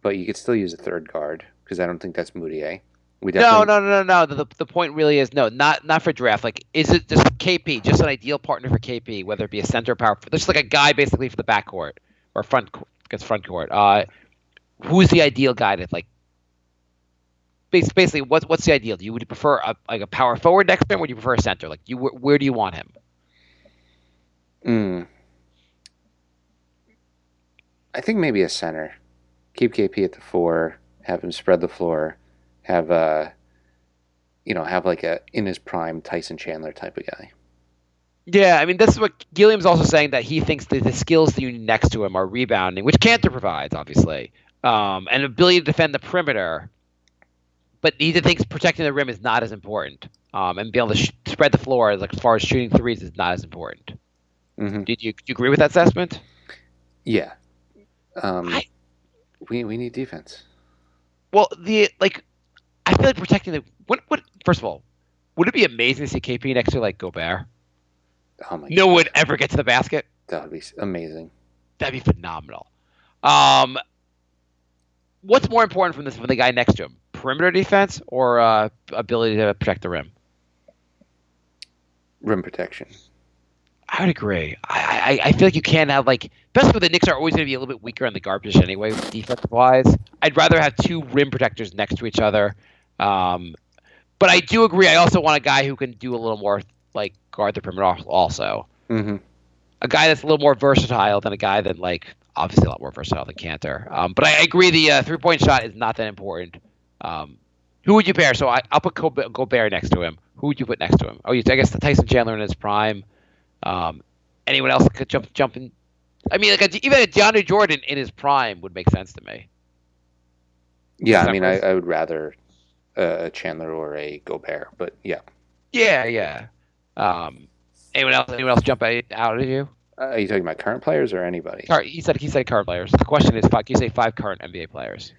but you could still use a third guard because I don't think that's Mudiay. We No, definitely, no, no, no, no. The, the point really is no, not not for draft. Like, is it just KP, just an ideal partner for KP, whether it be a center power, just like a guy basically for the backcourt or front court, against front court. Uh, who's the ideal guy to like? bas- Basically, what's what's the ideal? Do you would you prefer a like a power forward next to him, or would you prefer a center? Like, you where, where do you want him? Mm. I think maybe a center. Keep KP at the four. Have him spread the floor. Have a you know, have like a in his prime Tyson Chandler type of guy. Yeah, I mean, this is what Gilliam's also saying that he thinks that the skills that you need next to him are rebounding, which Kanter provides, obviously, um, and ability to defend the perimeter. But he thinks protecting the rim is not as important, um, and being able to sh- spread the floor, like as far as shooting threes, is not as important. Mhm. Did you, do you agree with that assessment? Yeah. Um, we we need defense. Well, the like, I feel like protecting the what what. First of all, would it be amazing to see KP next to like Gobert? Oh my! No one would ever get to the basket. That would be amazing. That'd be phenomenal. Um, what's more important from this from the guy next to him? Perimeter defense or uh, ability to protect the rim? Rim protection. I would agree. I, I, I feel like you can't have like, especially when the Knicks are always going to be a little bit weaker on the guard position anyway, defensive wise. I'd rather have two rim protectors next to each other. Um, but I do agree. I also want a guy who can do a little more like guard the perimeter also. Mm-hmm. A guy that's a little more versatile than a guy that like obviously a lot more versatile than Kanter. Um, but I agree the uh, three point shot is not that important. Um, who would you pair? So I, I'll put Gobe- Gobert next to him. Who would you put next to him? Oh, you, I guess the Tyson Chandler in his prime. Um, anyone else could jump jump in? I mean, like a, even a DeAndre Jordan in his prime would make sense to me. Yeah, I mean, I. I would rather a Chandler or a Gobert, but yeah. Yeah, yeah. Um, anyone else? Anyone else jump out at you? Uh, are you talking about current players or anybody? Cur- He said he said current players. The question is, five, can you say five current NBA players?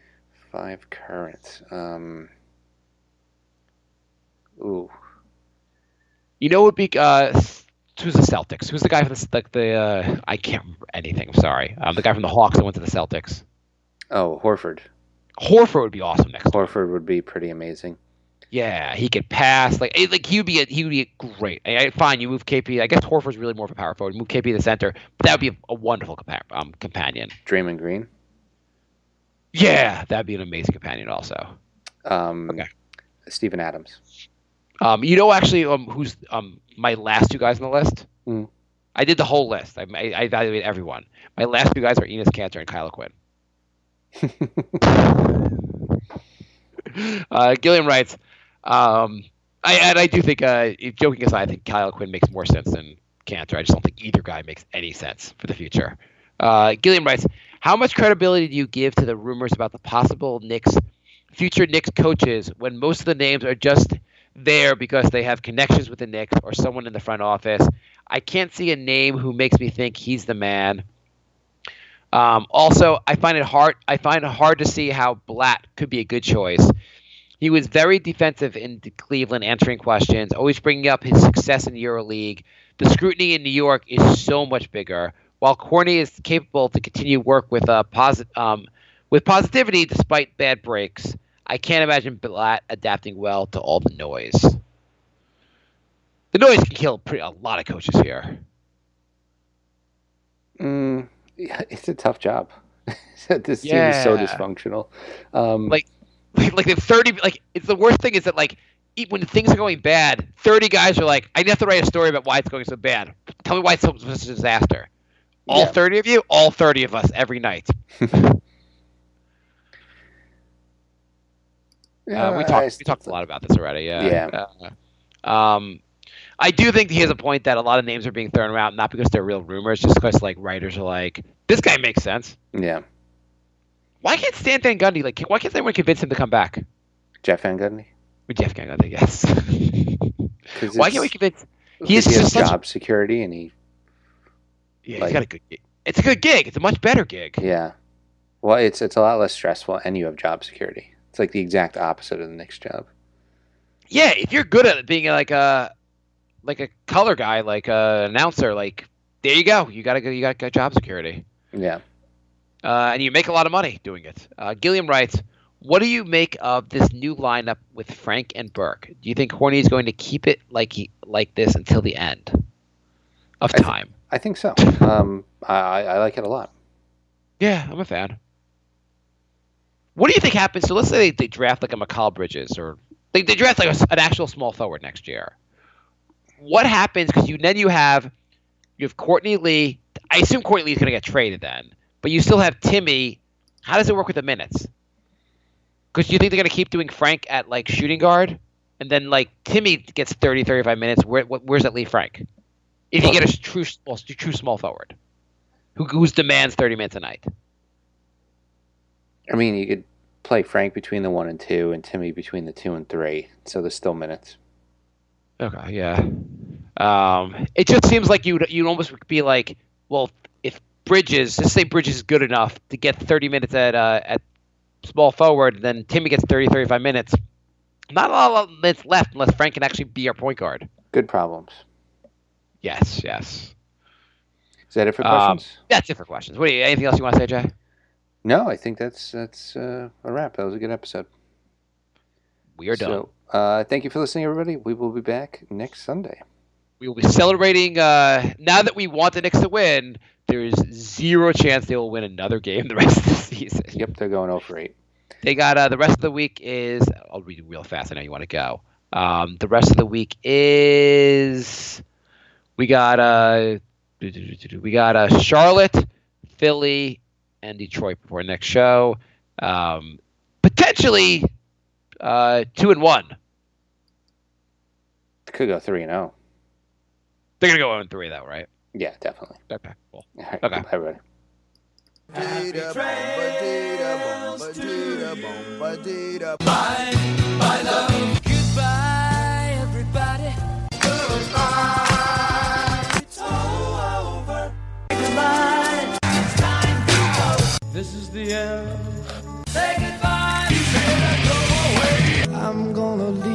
Five current. Um. Ooh. You know, what would be uh, who's the Celtics? Who's the guy from the like the uh, I can't remember anything. I'm sorry. Um, the guy from the Hawks that went to the Celtics. Oh, Horford. Horford would be awesome next. Horford would be pretty amazing. Yeah, he could pass. Like, eh, like he would be. A, he would be great. I, I, fine, you move KP. I guess Horford's really more of a power forward. Move KP to the center, but that would be a, a wonderful compa- um, companion. Draymond Green. Yeah, that'd be an amazing companion. Also, Um, Okay. Steven Adams. um, you know, actually, um, who's um my last two guys on the list? Hmm. I did the whole list. I, I, I evaluated everyone. My last two guys are Enes Kanter and Kyle O'Quinn. Uh, Gilliam writes, um, I, and I do think, uh, joking aside, I think Kyle O'Quinn makes more sense than Kanter. I just don't think either guy makes any sense for the future. Uh, Gilliam writes, how much credibility do you give to the rumors about the possible Knicks, future Knicks coaches when most of the names are just there because they have connections with the Knicks or someone in the front office? I can't see a name who makes me think he's the man. Um, also, I find it hard. I find it hard to see how Blatt could be a good choice. He was very defensive in Cleveland, answering questions, always bringing up his success in EuroLeague. The scrutiny in New York is so much bigger. While Corny is capable to continue work with uh, posit- um, with positivity despite bad breaks, I can't imagine Blatt adapting well to all the noise. The noise can kill pretty, a lot of coaches here. Mm, it's a tough job. this team is so dysfunctional. Um, like like, like the 30 like it's the worst thing is that like when things are going bad 30 guys are like i have to write a story about why it's going so bad tell me why it's so- such a disaster all Yeah. 30 of you all 30 of us every night Yeah, uh, we I- talked we talked a lot about this already yeah Yeah. Uh, um I do think he has a point that a lot of names are being thrown around not because they're real rumors, just because like writers are like, this guy makes sense. yeah, Why can't Stan Van Gundy like? Why can't anyone convince him to come back? Jeff Van Gundy. With Jeff Van Gundy, yes. Why can't we convince? He is he has just such. job security, and he Yeah, like- he's got a good. Gig. It's a good gig. It's a much better gig. yeah. Well, it's it's a lot less stressful, and you have job security. It's like the exact opposite of the next job. Yeah, if you're good at being like a like a color guy, like a announcer, like there you go. You gotta go. You got job security. Yeah. uh, and you make a lot of money doing it. Uh, Gilliam writes, "What do you make of this new lineup with Frank and Burke? Do you think Horny is going to keep it like he, like this until the end of I th- time?" I think so. Um, I, I like it a lot. yeah, I'm a fan. What do you think happens? So let's say they, they draft like a Mikal Bridges, or they, they draft like a an actual small forward next year. What happens? Because you then you have you have Courtney Lee. I assume Courtney Lee's going to get traded then, but you still have Timmy. How does it work with the minutes? Because you think they're going to keep doing Frank at like shooting guard, and then like Timmy gets 30, 35 minutes. Where where's that leave Frank? If you get a true small, true small forward, who who's demands thirty minutes a night. I mean, you could play Frank between the one and two, and Timmy between the two and three. So there's still minutes. Okay, yeah. Um, it just seems like you'd you'd almost be like, well, if Bridges, let's say Bridges is good enough to get 30 minutes at uh, at small forward, then Timmy gets 30, 35 minutes. Not a lot of minutes left unless Frank can actually be our point guard. Good problems. Yes, yes. Is that it for Um, questions? that's it for questions. What do you, anything else you want to say, Jay? no, I think that's that's uh, a wrap. That was a good episode. We are done. So, uh, thank you for listening, everybody. We will be back next Sunday. We will be celebrating. Uh, now that we want the Knicks to win, there is zero chance they will win another game the rest of the season. Yep, they're going 0 for 8. They got uh, the rest of the week is. I'll read it real fast. I know you want to go. Um, the rest of the week is. We got uh, we got uh, Charlotte, Philly, and Detroit before next show. Um, potentially uh, two and one. Could go three and zero. Oh. They're gonna go one and three though, right? Yeah, definitely. Okay, cool. All right, okay, bye, everybody. This is the end. Say goodbye. I'm gonna leave.